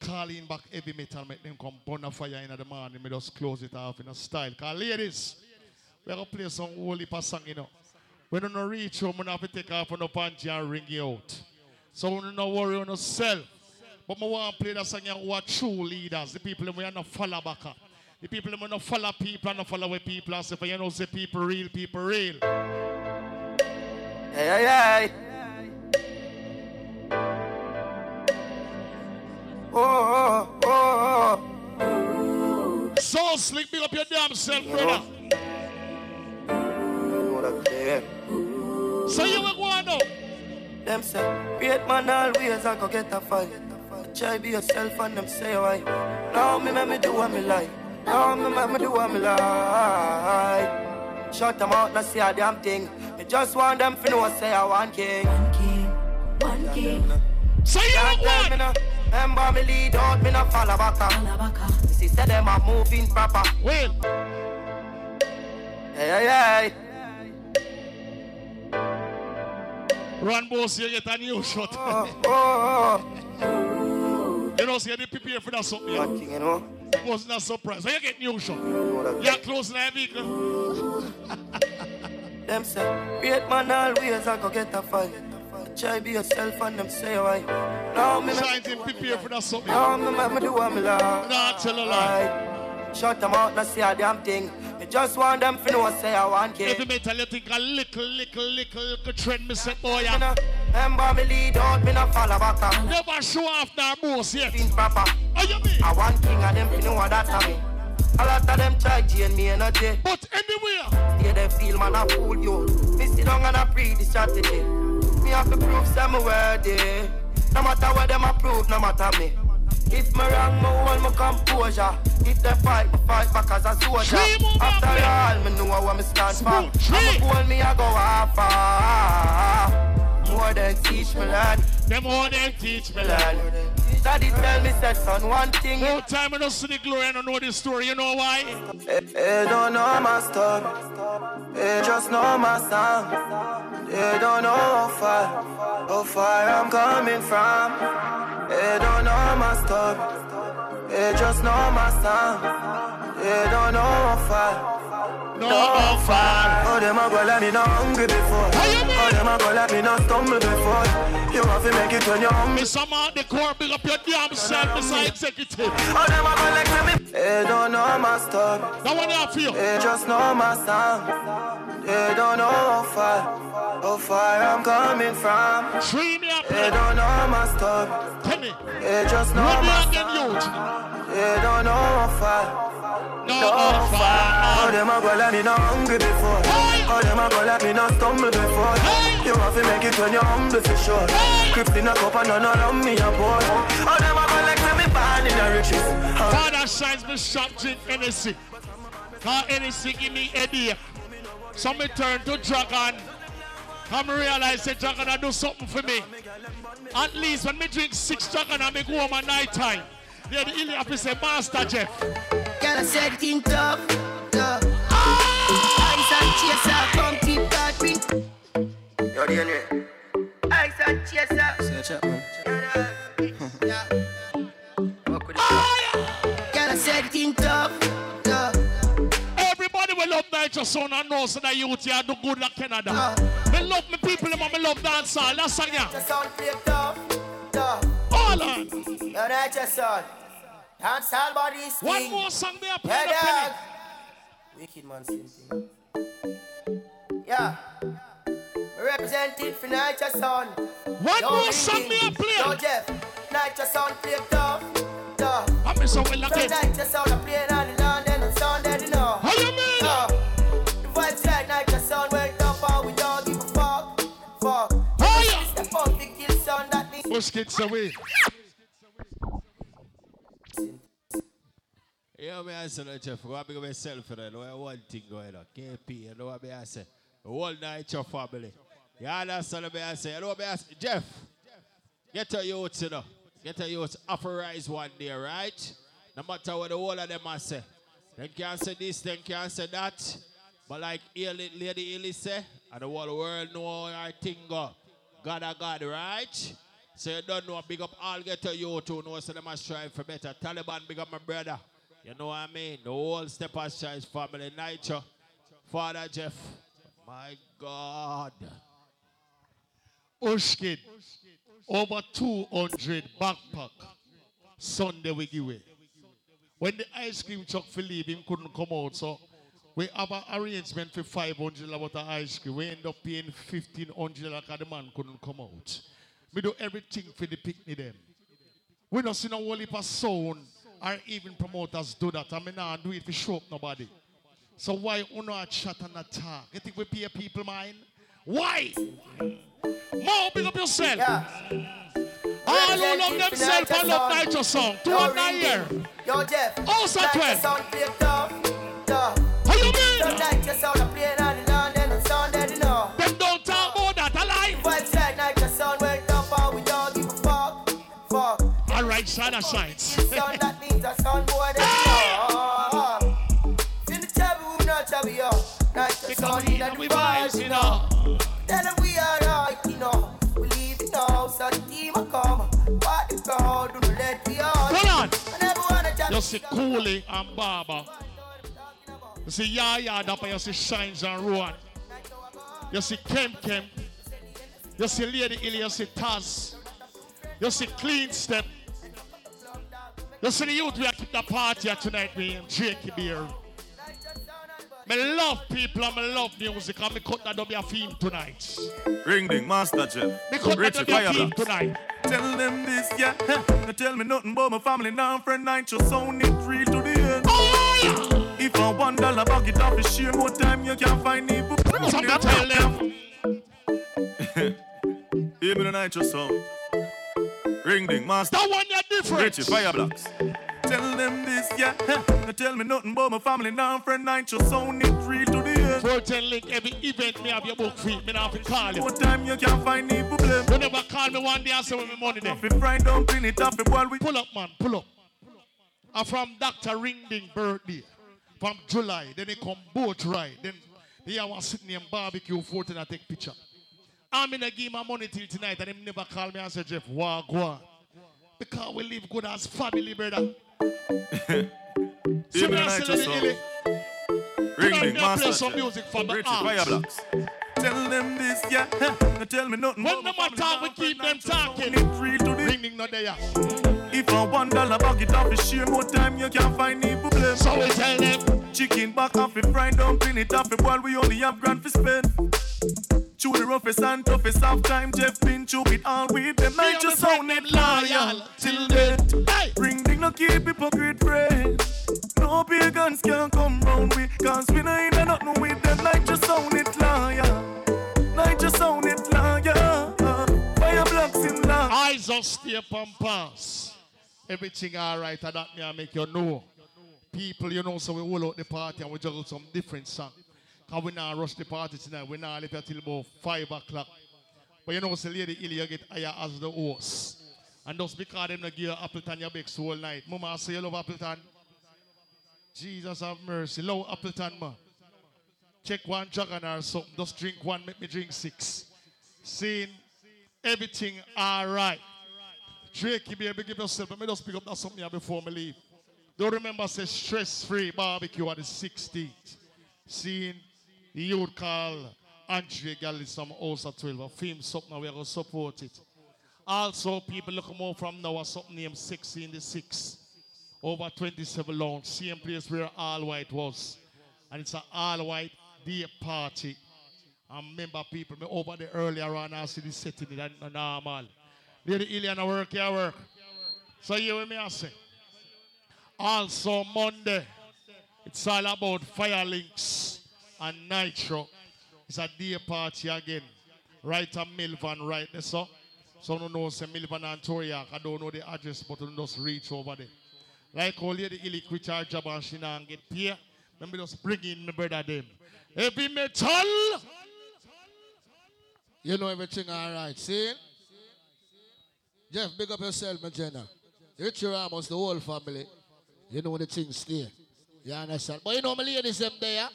Calling back heavy metal, make them come burn a fire in the morning. Me just close it off in a style. Because ladies, we are going to play some holy song, you know. When you don't reach home, you have to take off on the panty and ring you out. So you don't worry on yourself. But I want to play that song who are true leaders. The people who are not follow back up. The people are not follow people and not follow with people. And say, for you know, say people real, people real. Hey, hey, hey. Oh, oh, oh. So slick, big up your damn self, brother. So you will go on now. Them say, great man always I go get a fight. Try be yourself and them say why. Now me make me do what me like. Now me make me do what me like. Shut them out, not say a damn thing. Me just want them to know say I want king. One king, one king. So you Can't tell. Remember me lead out, me no follow back. See, say them are moving proper. Well. Hey, hey, hey. Run boss, you get a new shot. Oh, oh. oh. you know, see, they prepare for that something. Yeah. One thing, you know. It was not surprise. So you get new shot. You're close the vehicle. Them say, great man always I go get a fight. Try be yourself and them say why. Now me Trying to prepare for that something. Now me make me do what me like. Nah, tell a lie. Shut them out, not say a damn thing. Me just want them to know say I want. Every metal you think a little, little, little, little little trend, me say, boy, yeah. Remember me lead out, me no follow back. Never show off their boss yet. Think proper. How you mean? I want king and them to know what that me. A lot of them try chain me energy. But anywhere. Yeah, they feel man I fool you. Me sit down and I pre the strategy. Me have to prove some worthy. No matter what them approve, no matter me. If me wrong, me hold my composure. If they fight, me fight back as a soldier. After that all, me know what me stand for. I'm a goal, me I go far. More than teach me learn. Them all them teach me learn. Daddy tell me said son one thing. No time I don't see the glory I know the story. You know why? They don't know my story. They just know my song. They don't know how far, how far I'm coming from. They don't know my story. They just know my song. They don't know how far. No, how far. Oh, them a go let me not hungry before. Oh, them a go let me not stumble before. You have to make it when you're hungry. Miss out the core, big up your damn self, Mr. Oh, Executive. Oh, them a go like me. They don't know my story. That one you feel. They just know my song. They don't know how far, how far I'm coming from. Dream me up. They don't know my story. Tell me. They just know Run my youth. They don't know how far. No, far. Oh, them a go let me not hungry before. Oh, them a go let me not stumble before. You have to make it when you're humble for sure. Crips in a cup and none around me a boy. Oh, them a go like me born in the riches. Oh, Father shines me shop drink Hennessy. Cause Hennessy give me headache. So me turn to Dragon. Come realize that Dragon I do something for me. At least when me drink six Dragon and me go home at night time. They're the illy happy say Master Jeff. Gotta set it in tough, tough. Ice and chaser, come keep that ring. Yo, DNA. Ice and chaser. Search up, man. Gotta set it in tough, tough. Everybody will love Niger Sound and know so that youth here do good like Canada. Uh. Me love me people, and me love dancehall. That's song yeah. Just sound play tough, tough. All on. Yo, that's just sound. Dance all bodies. One more song they are Yeah, playing up dog. Wicked man, same thing. Yeah. We representing for Niger Sound. One more song King. me a play. Yo, Jeff. Niger Sound play tough. Tough. I miss how well So. Niger Sound a playing on the London and Sunday, you know. How you mean? The vibes like Niger Sound well tough and we don't give a fuck. Fuck. Oh, yeah. It's the fuck big kill sound that means. Push kids away. Yeah, me I say, no, Jeff, go big myself for that. No one thing going on. KP, you know what me I say? Whole night your family. You understand me I say? You know what me I say? Jeff, get a youth, you know. Get a youth, authorize one day, right? No matter what the whole of them I say. Them can say this, them can say that. But like Lady Illy say, and the whole world know our thing go. God a God, right? So you don't know, big up all get to youth who know so them must strive for better. Taliban, big up my brother. You know what I mean? The whole Step Aside family, Nitro. Father Jeff. My God. Ushkid. Over 200 backpack. Sunday we give away. When the ice cream truck for couldn't come out. So we have an arrangement for 500 about the ice cream. We end up paying 1500 because the man couldn't come out. We do everything for the picnic them. We don't see no whole heap of sound or even promoters do that. I mean, I do it for show up nobody. So why uno a chat and a talk? You think we pay people mind? Why? More big up yourself. All who love themselves and love Nitro song. Two and nine year. Yo, Jeff. Also Niger 12. Sound play tough. Tough. How you mean? All right, shine a shines. Sound that means a sound boy that. In the chubby, we not chubby, yo. Niger Sound in the vibes, you know. Tell them we are right, you know. We leave it now, so the team will come. What the crowd, do not let me out. Hold on. I never wanna chat You see Cooley and Baba. You see Yaya you see Shines and Rowan. You see Kem Kem. You see Lady Illy, you see Taz. You see Clean Step. You see the youth we are keep the party here tonight with him, Jakey Beer. Me love people and me love music and me cut that up your theme tonight. Ring ding, Master Jeff. Me cut that Richie up your Fire theme tonight. Tell them this, yeah. Don't tell me nothing about my family, now friend night, your sound it real to the end. Oh, If I one dollar bag it off, it's share more time you can't find me. So me tell them. Hear me the night, your sound. Ring ding, Master. That one you're different. Richie Fire Blocks. Tell them this, yeah. Tell me nothing about my family, now friend night, your sound it real to the end. 410 link every event me have your book free. Me not have to call you. More time you can't find me problem. You never call me one day and say where me money there. If you fry it off, it while we Pull up, man, pull up. I'm from Dr. Ringding birthday. From July. Then they come boat ride. Then they have one sitting in barbecue 14 and I take picture. I'm in a give my money till tonight and him never call me and say, Jeff, what go? Because we live good as family, brother. So the I say, your Lady sound. Illy, Ring Now ding, me I play Master. some music from the arts. Tell them this, yeah. Don't tell me nothing When about them talk, we keep them talking. the Ringding not there. If I one dollar bag it off, share more time you can find me problem. So we tell them. Chicken back off it, fried dumpling it off while we only have grand for spend. Chew the roughest and toughest half time, Jeff been chew it all with them. I just sound it loyal till death. Hey. Ring ding no keep hypocrite friend. No pagans can come round we, cause we no in a nothing with them. Like just sound it loyal. Like just sound it loyal. Fire blocks in love. Eyes just stay and pass. Everything all right, and that me I make you know. People, you know, so we hold out the party and we juggle some different songs. Because we now rush the party tonight. We now leave till about 5 o'clock. But you know, so Lady you get higher as the host. And just because them not give you Appleton your bakes whole night. Mama, say you love Appleton. Jesus have mercy. Love Appleton, man. Check one jugger or something. Just drink one, make me drink six. Seeing everything all right. Drake, you be give yourself. Let me just pick up that something here before me leave. Don't remember, say stress-free barbecue on the 16th. Seeing the youth call Andre from House of 12. A film something we're going to support it. Also, people look more from now, something named 16 the 6. over 27 long, same place where All White was. And it's an All White day party. I remember people, me over there earlier on, I see the setting it and normal. Lady Iliana work here work. So you with me I say. Also Monday, it's all about fire links and nitro. It's a day party again. Right at Milvan right there, so. So no know say Milvan and Toryork. I don't know the address, but you just reach over there. Like all the Illy quit her and she get paid. Let me just bring in my brother them. Heavy metal. You know everything all right. See? Jeff, big up yourself, my Jenna. Richie Ramos, the whole family. You know the things stay. You understand? But you know my ladies them there.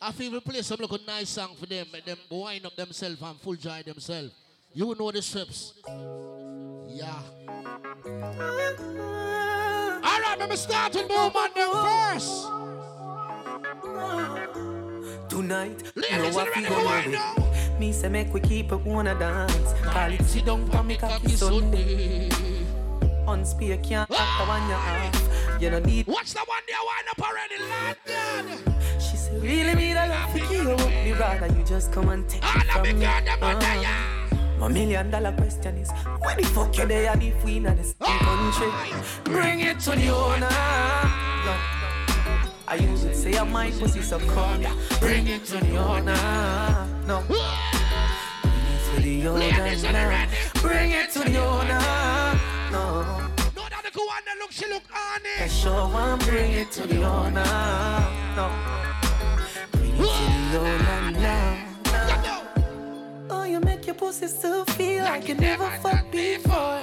I feel we play some look a nice song for them, make them wind up themselves and full joy themselves. You know the strips. Yeah. All right, let me start with on them first. Tonight, Ladies, no I feel to wind ready. up? Me say make we keep it wanna dance. Call it sit down for me cocky Sunday. On spear can't the one you have. You no need. Watch the one there wind up already, London. She said, really me that love for you. Me rather you just come and take it from me. Uh, my million dollar question is, where the fuck you there if we in this country? Bring it to the owner. No. I usually say I might pussy so calm. Bring it to the owner. No. Bring it to the owner now. Bring it to the owner. No. The one that look, she look on I sure want bring it to the owner. No. Bring it to the owner now. Oh, you make your pussy still feel like you never fucked before.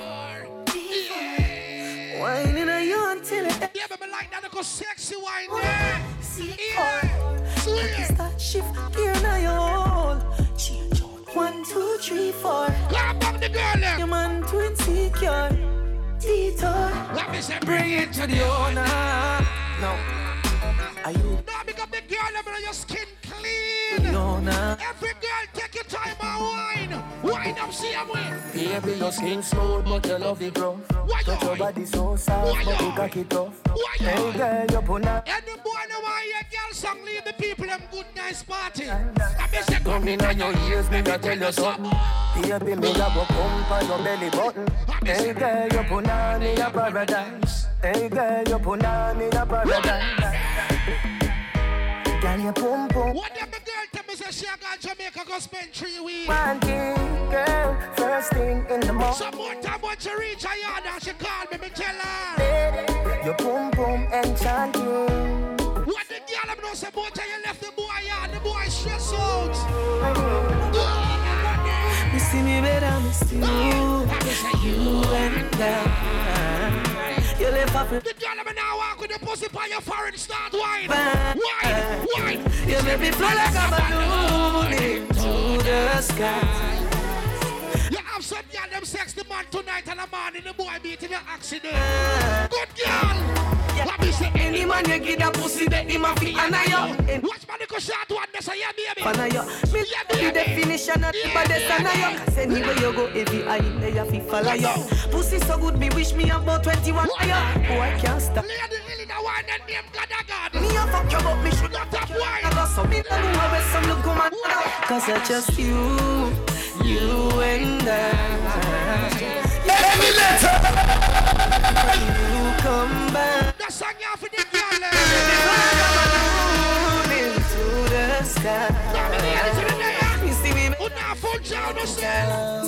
Whining on you until it. Yeah, but like that because sexy wine there. Yeah. Sweet. Start shift gear now you hold. Change. One, two, three, four. Come back the girl. Your man too insecure. Let me say, Bring it to the owner. No. Are you No, because the girl know your skin clean. the owner? Every girl take your time and wine. Wine up, see them way. Baby, your skin smooth, but you love it rough. But your body so soft, but you cocky tough. Hey girl, you put on. Any boy know why your girl song leave the people them good nice party. I miss the Come in on your ears, me I tell you something. Baby, me a go pump on your belly button. Hey girl, you put on me a paradise. Hey girl, you put on me a paradise. Girl, you pum pum. What them the girl tell me say she a gone Jamaica go spend three weeks. One thing, girl, first thing in the morning. Some more time when she reach her yard and she call me, me tell her. Your pum pum enchanting. What the girl them know say boy tell you left the boy yard, the boy stress out. You see me better, see you. You and I. You left off The girl them now walk with the pussy by your foreign start. Wine. Wine, wine. You make me fly like a balloon into the sky. You some girl them sex the man tonight and a man in the boy meet in an accident. Good girl. What me say? Any man you give that pussy, that him a fi and Watch man go shot one this yeah baby. Fan of you, me the definition of the baddest and Cause anywhere you go, every eye in there you fi follow you. Pussy so good, me wish me about 21 higher. Boy can't stop. Lady Illy the one that name God a God. Me a fuck you, but me should not Top wine. I got some me know where some look come and Cause I just you, you and I. Let me let her. you come back. That song you for the girl. Into the sky. You see me? Who now full down the cell?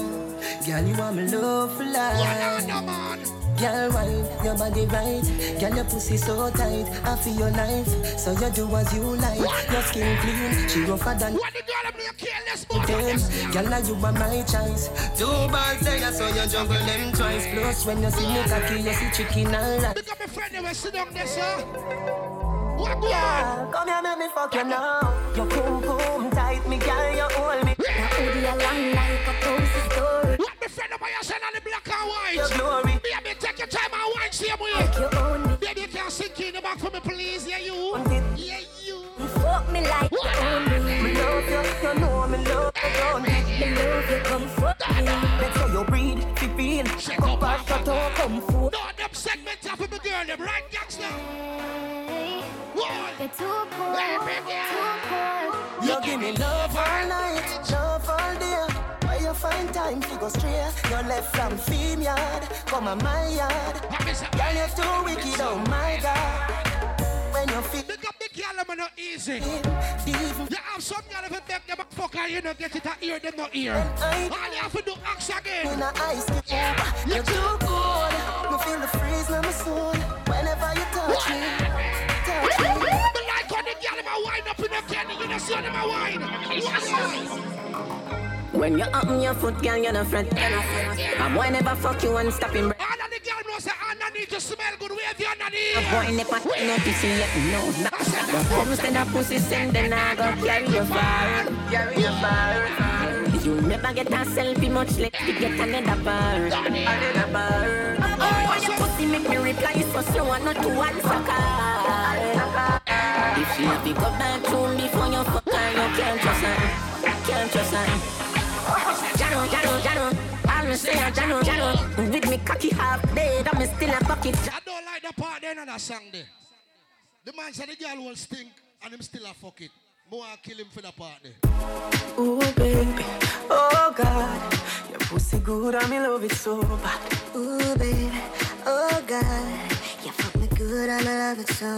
Girl, you want me love for life. One on the man. Girl, wine, your body right. Girl, your pussy so tight. I feel your life, so you do as you like. Your skin clean, she rougher than What the girl you careless. Girl, now you are my choice. Two balls there, so you juggle them twice. Plus, when you see me cocky, you see chicken and rice. Pick up my friend there, sit down there, sir. What go on? Come here, make me fuck you now. Your pum pum tight, me girl, you hold me. Your hoodie a long like a story. Friend saying on the black and white? Glory. Baby, take your time and wine same way. Like own me. Baby, you can't sink in the back for me, please. Yeah, you. Yeah, you. You fuck me like you own me. Me love you, you know me love you, don't Me love you, come fuck me. That's how you breathe, you feel. Come back, cut out, come fool. No, them segments to be girl. girl, them right gangster. You're too cool, too cool. You give me love all night, love all day. Where you find time to go straight? You left from theme yard, come on my yard. Girl, you're too wicked, oh my God. When you feel Pick up the girl, them are not easy. You have some girl if you make them a fucker, you don't get it a ear, them not ear. All you have to do axe again. in a ice cube, you're too cold. You feel the freeze in my soul. Whenever you touch me, touch me. Me like how the girl them a wind up in the candy, you don't see them a wine. Why? When you up on your foot, girl, you're not fret. A boy never fuck you and stop him. All the girl know say underneath you smell good, wave your A underneath. boy never no pussy yet, no. The homes send a pussy send, then I go carry you far, carry you far. You never get a selfie much less to get another bar, another bar. Oh, when your pussy make me reply so slow and not to answer call. If she pick up that tune before you fuck her, you can't trust her, can't trust her. Jano, Jano, Jano, I'll say a Jano, Jano. With me cocky half dead, I'm still a bucket. I don't like the part there in that song there. The man said the girl will stink and him still a fuck it. More I kill him for the part there. Ooh, baby, oh God, your pussy good and me love it so bad. Ooh, baby, oh God, you fuck me good, I love it so.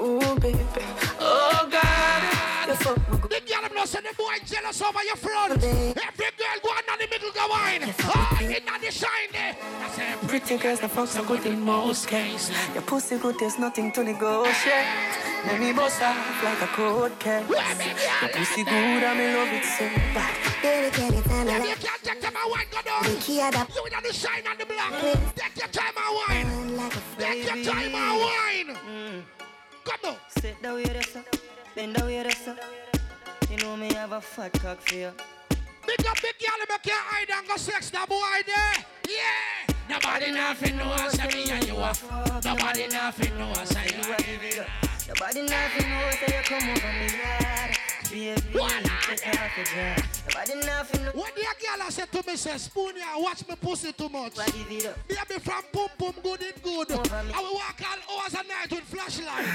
Ooh, baby, oh God, The girl them know say the boy jealous over your front. Every girl go on in the middle go wine. Oh, in the shine there. Pretty girls the fuck so good in most cases. Your pussy good, there's nothing to negotiate. Let me bust off like a cold case. Your pussy good and me love it so bad. Baby, can you tell me If you can't take time and wine, go down. You in the shine on the block. Take your time and wine. a Take your time and wine. Come on. Sit down with us, bend down with us. You know me have a fat cock for you. Big up big girl, make your hide and go sex the boy there. Yeah. Nobody nothing know us, me and you off. Nobody nothing know us, I you are. Nobody nothing knows that you come over me. Baby, take off your dress. Nobody nothing knows. When the girl I said to me, say, Spoon, yeah, watch me pussy too much. Why give it up? Baby from boom boom good in good. I will walk all hours and night with flashlight.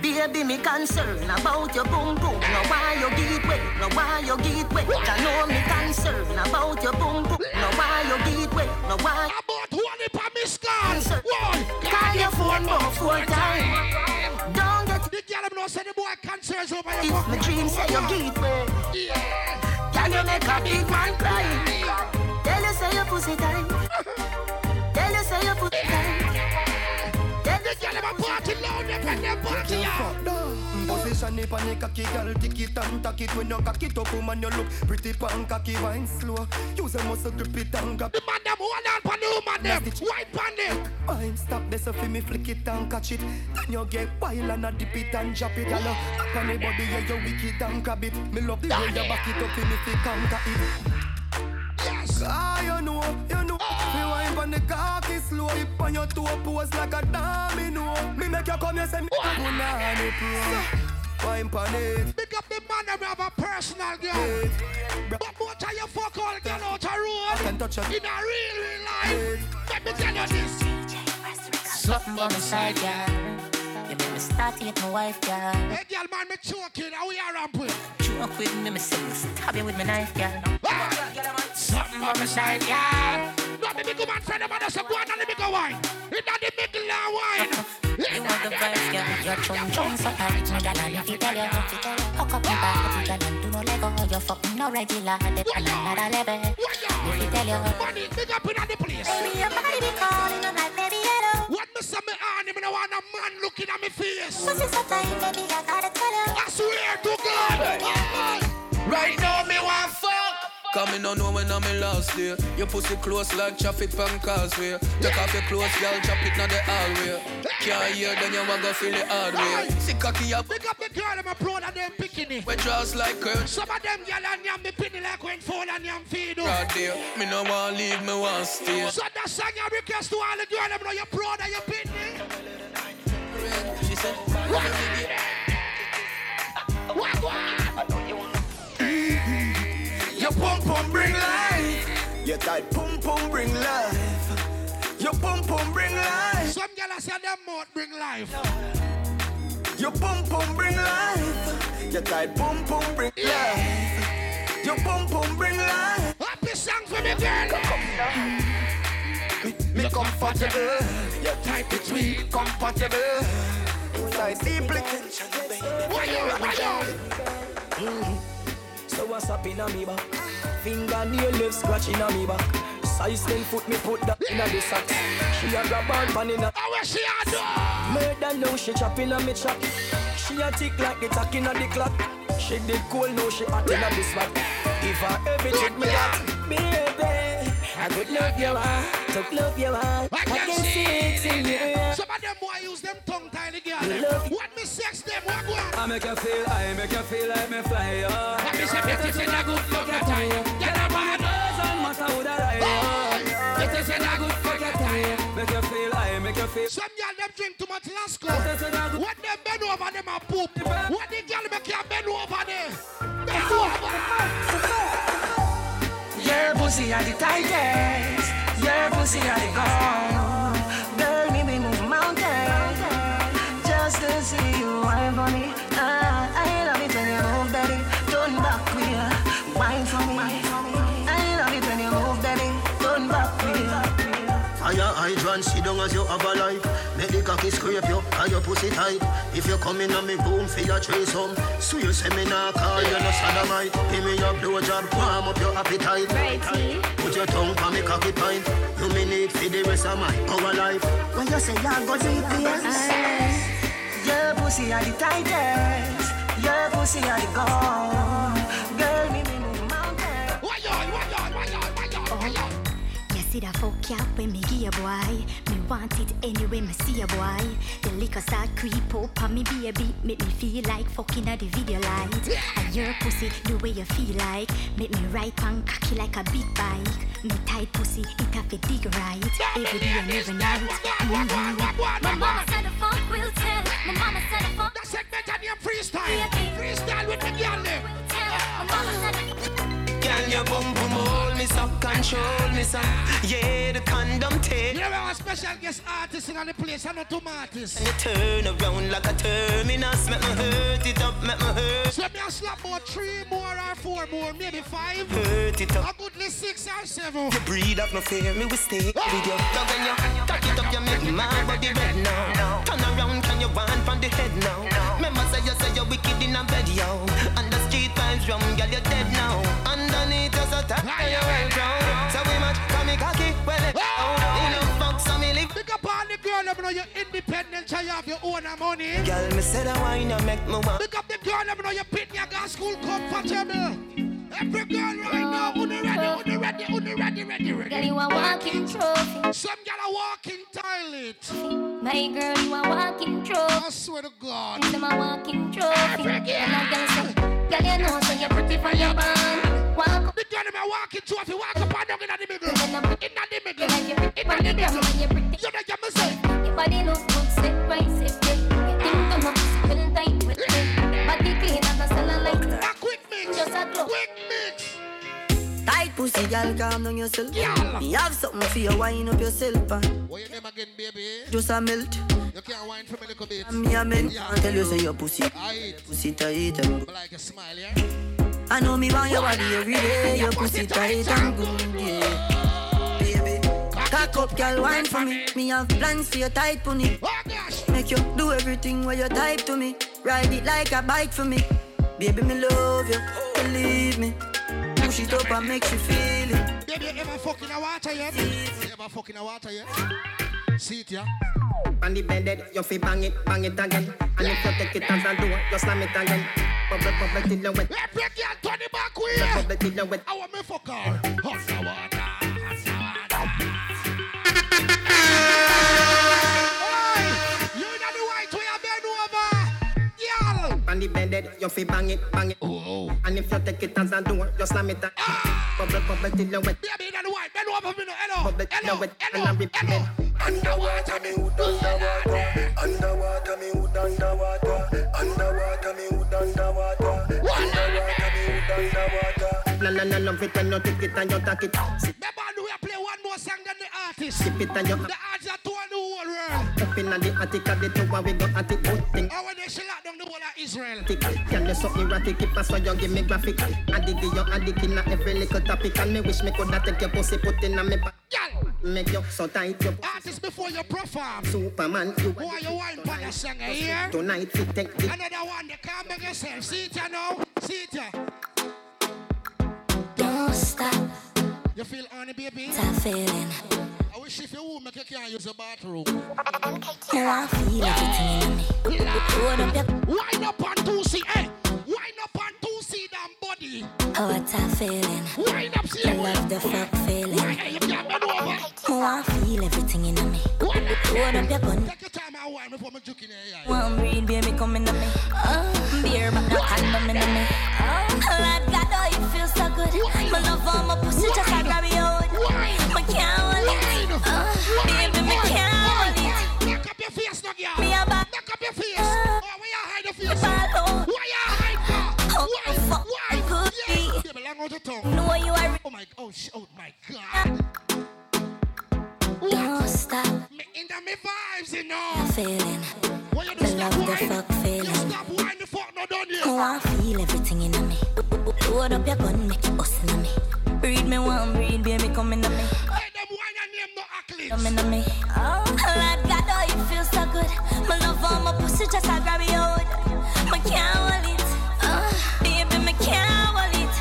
Baby, me concern about your boom boom. No why you get wet, no why you get wet. I know me concern about your boom boom. No why you get wet, no why. About one if I miss call. One. Call your phone more four times. Don't know say the boy concerns over your if my dream say you get wet. Yeah. Can you make a big man cry? Tell you say your pussy tight. Tell you say your pussy tight. The girl them a party loud, they make them party out. It on the cocky girl, tick it and tack it. When you cock it up, woman, you look pretty pan cocky. Wine slow, use a muscle grip it and grab The man them hold on pan the woman them, white pan them. Wine stop this so me flick it and catch it. Then you get wild and a dip it and drop it. Up on the body, yeah, you wicked and grab it. Me love the way you back it up me it. Yes. Ah, you know, you know. Me wine on the cocky slow. Hip on your toe pose like a domino. Me make you come here say me punani pro Wine pon it Big up the man them have a personal girl. But what are you fuck all girl out a road? can touch her. In a real, real life. Let me tell you this. Something on the side, girl. You make me start to get my wife, girl. Hey girl man, me choking. How we are ramping? Choke with me, me say me stab you with my knife, girl. Something on the side, girl. Me big man friend of say go on and let me go wine. In the middle of wine. You want the vibes, girl. Your chum chum so tight, me girl. And if you tell you, hook up your body, girl, and do no lego. You fucking no regular, they another level. If you tell you, Money, big up in the place. baby, your body be calling, I'm like, baby, hello. What me say me on him, I want a man looking at me face. Pussy so tight, baby, I gotta tell you. I swear to God. Right now me want fuck Cause me no know when I'm in last day Your pussy close like traffic pan causeway. Take off your clothes, girl, chop it now the hallway. Can't hear, then you wanna feel the hard way. See cocky up, Pick up the girl, I'm a proud of them bikini. we dress like curves Some of them girl and yam me penny like when fall and yam feed you. Right there, me no want leave, me want stay. So that song you request to all the girl, them know you're proud of your penny. She said, What, what? Your pum pum bring life Your tight pum pum bring life Your pum pum bring life Some I say them mouth bring life. Your pum pum bring life. Your tight pum pum bring life. Your pum pum bring life. Happy song for me, girl. Me, me comfortable. Your tight between comfortable. Inside deeply tension, baby. Why you, why you? So what's up in a me back? Fingernail left scratching a me back. Size 10 foot me put that in a the socks. She a grab on pan in a. How where she a do? Murder now she chopping a me chop. She a tick like the tack in a the clock. She did cool now she hot in a the spot. If I ever check me that, baby, I could love you ah, to love you ah. I can see it in you. Some of them boy use them tongue tiny girl. Love- What me sex them? What go? I make you feel, I make you feel like me fly, oh. Let me say, this is a good fuck your time. Get up on Doesn't matter who that I am. This is a good fuck your time. Make you feel, I make you feel. Some girl them drink too much Lasco. What them bend over them a poop. What the girl make you bend over there? Bend over. Your pussy are the tightest. Your pussy are the gold. Girl, me me move mountains just to see you wine for me. Ah, I love hydrant, sit down as you have a life. Make the cocky scrape you, and your pussy tight. If you come in on me room, feel your trace home. So you say me nah call you no sodomite. Give me your blowjob, warm up your appetite. Put your tongue on me cocky pint. You me need for the rest of my our life. When you say you're go GPS, your pussy are the tightest. Your pussy are the gold. See that fuck ya when me give a boy. Me want it anyway, me see a boy. The liquor start creep up on me baby, make me feel like fucking at the video light. And your pussy, the way you feel like, make me ride pan cocky like a big bike. Me tight pussy, it have a dig right. Every day and every night. Mm-hmm. My mama said the fuck will tell. My mama said the fuck. That segment on your freestyle. Freestyle with the girl there. My mama said the Girl, your bum bum hold me some, control me some. Yeah, the condom tape. You know our special guest artist in the place, I know two artists. And you turn around like a terminus. Make me hurt it up, make me hurt. So me a slap about three more or four more, maybe five. Hurt it up. A goodly six or seven. You breathe up, no fear, me we stay ah! with you. Now when you tack it up, you make my body red now. Turn around, can you want from the head now? Remember say you say you're wicked in a bed, yo. And the street girl, you're dead now. Underneath us a tap, and you're well drowned. So we match, cocky, well it down. In a box, so me live. Pick up all the girl, them know you're independent, so you have your own money. Girl, me say that wine, you make me want. Pick up the girl, them know you're pin your gas school comfortable. Every girl right now, on the ready, on the ready, on the ready, ready, ready. Girl, you a walking trophy. Some girl a walking toilet. My girl, you a walking trophy. I swear to God. I'm a walking trophy. Every girl. And girl say, girl, you know, so you're pretty for your band. Walk up. The girl them a walking trophy, walk up and down in the middle. And I'm In the middle. like you're pretty In for the middle. band. You're pretty. You know you say. Your body look good, sit right, sit good. Your thing come up, feel tight with me. Body clean as a cellulite. A quick mix. Just a glow. Quick pussy, girl, calm down yourself. Girl. Me have something for you, wind up yourself. Uh. What your name again, baby? Just a melt. You can't whine for me a little bit. Me a men. Yeah. I tell you, say your pussy, I pussy tight. Um. I like a smile, yeah? I know me want your body every day. Your pussy tight and good, yeah. Baby, cock up, girl, wine for me. Me have plans for your tight pony. Oh. Make you do everything where you type to me. Ride it like a bike for me. Baby, me love you, believe me. Push it up and make you feel it. Baby, you ever fuck in a water yet? You ever fuck in a water yet? See it, yeah? On the bed, you fi bang it, bang it again. And if you take it as a door, you slam it again. Bubble, bubble till you wet. Every girl turn it back way. Bubble till you wet. I want me fuck her. Hot water, hot water. On the bed, you fi bang it, bang it. Oh, oh, And if you take it as a door, you slam it again. Ah! Bubble, bubble till you wet. Baby, you know the white. Bend over me. Hello. Bubble till you Hello. And I rip Hello. Underwater, me hood underwater. Underwater, me hood underwater. Underwater, me hood underwater. Underwater, me hood underwater. No, no, no, no, pretend you take it and you take it. Remember, we play one more song than the artist. sip it and you The artist that told the whole world. Up inna the attic of the tower, we go at it good thing. Oh, when they shell out down the whole of Israel. Can you so erratic if that's why you give me graphic? Addict, you addict inna every little topic, and me wish me coulda take your pussy put inna me back. Make you so tight, you Artist before you perform. Superman, you Why you wine for your song here? Tonight, fit take the Another one, they can't make yourself. See it ya now? See it ya? Don't stop. You feel honey, baby? Stop feeling. I wish if you would make you can't use the bathroom. Now I feel everything in me. Hold up your Wind up on two C, eh? Wind up on two C, damn body. Oh, what a feeling. Wind up, see I love the fuck feeling. Hey, you can't bend over. Oh, I feel everything in me. Hold up your gun. Take your time and wine before me juke in here. One breed, baby, coming to me. Oh, beer, but no condom in me. My love on my pussy, just like grab me out. My can't hold it. Oh, uh, baby, me can't hold it. Knock up your face, no girl. Me a back. Knock up your face. Uh, oh, where you hide the face? Why you hide for? Oh, Why? fuck, Why? Yes. Yeah, but long out your tongue. Know you are. Oh my, oh, sh- oh my God. Don't stop. Me in the me vibes, you know. Feeling. What you do, stop love the wine? fuck feeling. Stop the fuck no done yet. Oh, I feel everything in me. Hold up your gun, make it bust in me. Breed me one, breed, baby, come in on me. Hey, them wine and name no accolades. Come in on me. Oh, Lord God, oh, you feel so good. My love on my pussy, just I grab it out. My can't hold it. Oh, baby, me can't hold it.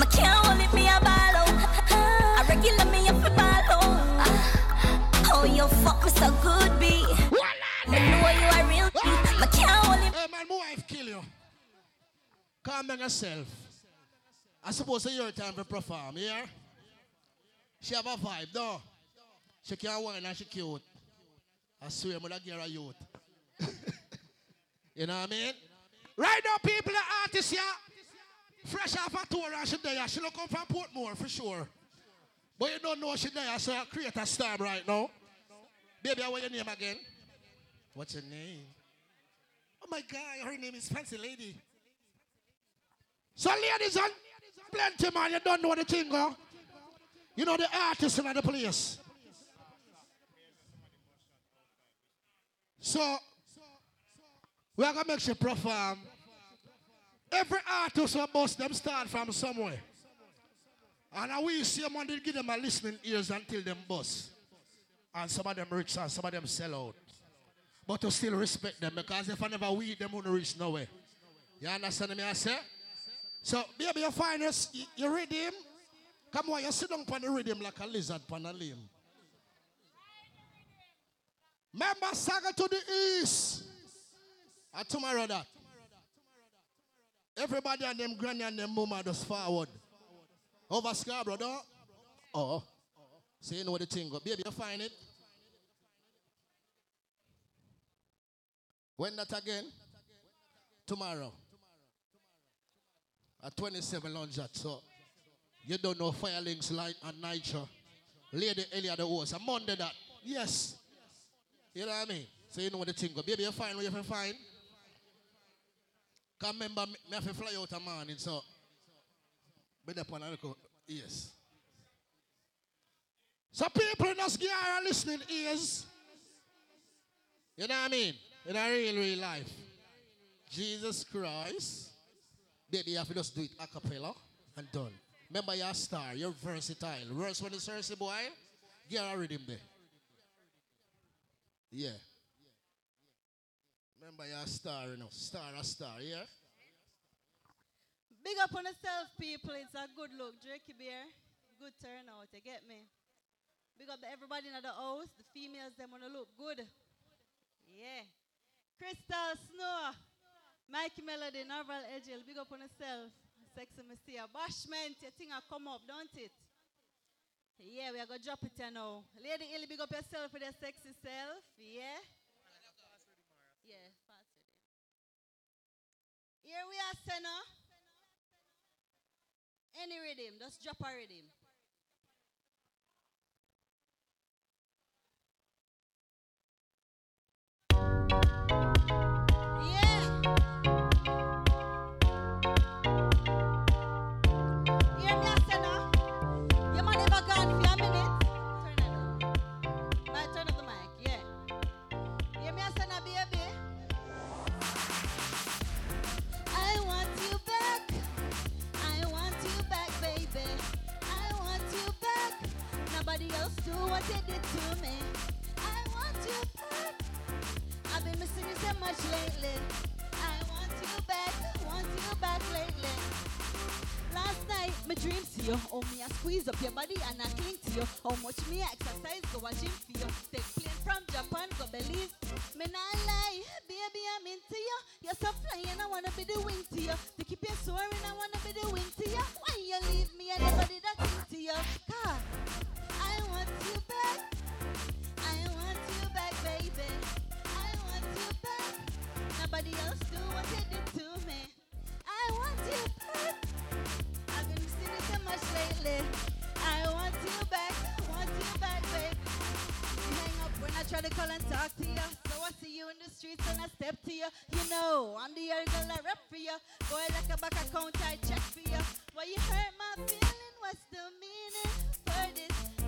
My can't hold it, me a ball out. I regular me up a ball out. Oh, you fuck me so good, B. I know you are real. My can't hold it. Hey man, my wife kill you. Calm down yourself. I suppose it's your time to perform, yeah? She have a vibe, though. She can wine and she cute. I swear, I'm a youth. you know what I mean? Right now, people, the artists yeah? fresh off a tour and she there. She don't come from Portmore for sure. But you don't know she there, so I create a star right now. Baby, what's your name again? What's your name? Oh my God, her name is Fancy Lady. So, ladies and plenty, man, you don't know the thing, huh? You know the artist in the place. So, we are going to make sure perform. Every artist will bust them start from somewhere. And I will see them and they give them a listening ears until them bust. And some of them rich and some of them sell out. But to still respect them because if I never weed them, won't reach nowhere. You understand me? I say? So, baby, you find us, you, you read him. Come on, you sit down on the rhythm like a lizard on a limb. Remember, Saga to the east. And tomorrow that. Everybody and them granny and them mama just forward. Over Scarborough, though. Oh. So you know what the thing go. Baby, you find it? When that again? Tomorrow. At 27 lunch at so. You don't know Firelinks Light and Nitro. Lady Illy the host. A Monday that. Yes. You know what I mean? So you know what the thing go. Baby, you find what you have to find. Can remember me, have to fly out a morning, so be there upon. Yes. So people in gear are listening ears. You know what I mean? In a real, real life. Jesus Christ. Baby, you have to just do it a cappella and done. Remember you're a star, you're versatile. Worse when it's Cersei boy, get a rhythm there. Yeah. Remember you're a star, you know. Star, a star, yeah? Big up on yourself, people. It's a good look. Jerky Beer, good turnout. You get me? Big up everybody in the house. The females, them want to look good. Yeah. Crystal Snow, Mikey Melody, Norval Edgel. Big up on yourself. Sexy Messiah. Bashment, your thing will come up, don't it? Yeah, we are going to drop it here now. Lady Illy, big up yourself with your sexy self. Yeah. Yeah, fast. Here we are, Senna. Any rhythm, just drop a rhythm. Yeah. To me. I want you back. I've been missing you so much lately. I want you back, want you back lately. Last night, my dreams to you. Oh, me, I squeeze up your body and I cling to you. Oh, How much me I exercise, go a gym for you. Take plane from Japan, go Belize. Me not lie, baby, I'm into you. You're so flying, I wanna be the wing to you. To keep you soaring, I wanna be the wing to you. Why you leave me, I never did that thing to you. Car, what you did to do to me. I want you back. I've been missing you much lately. I want you back, want you back, babe. You hang up when I try to call and talk to you. So I see you in the streets and I step to you. You know, I'm the other girl I rep for you. Boy, like a back account, I check for you. Why you hurt my feeling? What's the meaning for this?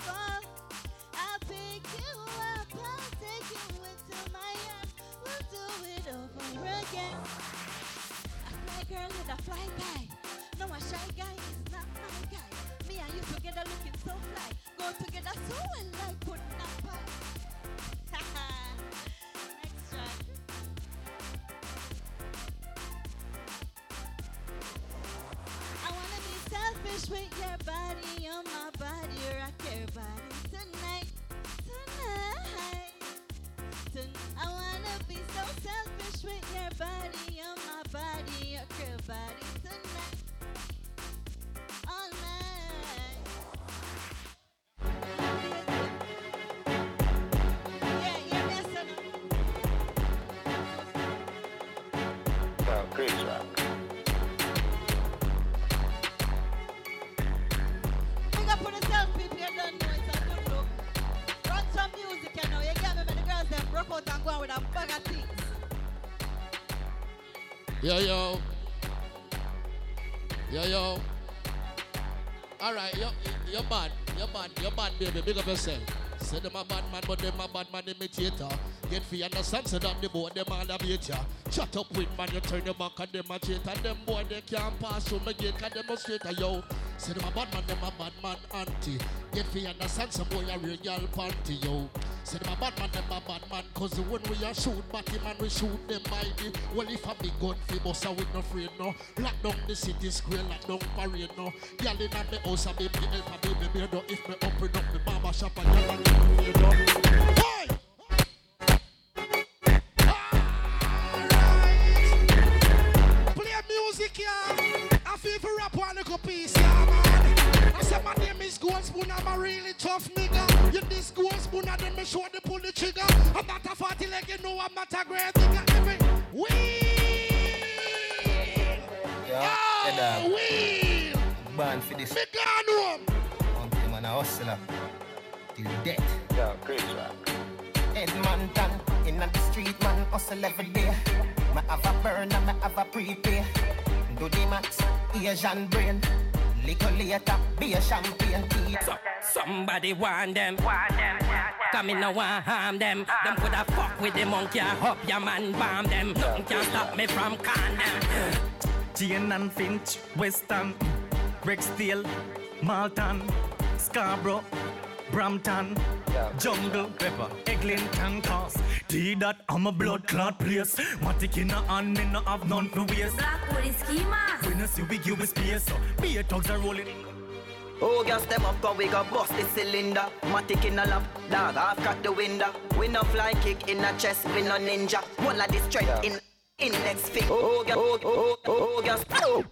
I'll pick you up, I'll take you into my arms. We'll do it over again. Girl fly. No, a shy guy is not my guy. Me and you together looking so fly. Go together so well like Yo, yo. Yo, yo. All right, yo, you're bad. You're bad. You're bad, baby. Big up yourself. Say them a bad man, but them a bad man imitator. Get fi understand, say that the boy them all a ya. Shut up with man, you turn your back on them a traitor. Them boy they can't pass through my gate, cause them a straighter, yo. Say them a bad man, them a bad man auntie. Get fi understand, some boy a real panty, yo. Say them a bad man, them a bad man, cause when we a shoot batty man, we shoot them by the. Well, if a big gun fi bust a with no afraid no. Lock down the city square, lock down parade no. Girl in a me house a baby help a baby beard. If me open up me mama shop a girl a me fear no. Hey! Play music, yeah. I feel for rap one little piece, yeah, man. I said my name is Gold Spoon, I'm a really tough nigga. You this Gold Spoon, and then me show trigger. I'm not a fatty leg, you know I'm not a great nigga. Every week, Yeah, yeah, dog. week. Born for this. Me gone home. Until man a hustler. Till death. Yo, Chris Rock. Edmonton, in the street, man, hustle every day. Me have a burner, me have a prepay. Do the max, Asian brain. Little later, be a champagne tea. So, somebody want them. Come in, no one harm them. Them coulda fuck with the monkey, I hope your man bomb them. Nothing can stop me from con them. Jane and Finch, Western, Rexdale, Malton, Scarborough, Brampton, Jungle, Pepper, Eglinton, Cos. Tea that I'm a blood clot place. Matic in a hand, me no have none for waste. Blackwood is schema. When I see we give a space, so be a thugs are rolling. Oh, gas them up, cause we got bust the cylinder. Matic in a lap, dog, half crack the window. We no fly kick in a chest, we no ninja. One of the strength in index finger. Oh, gas, oh, oh, oh, oh, gas. Oh.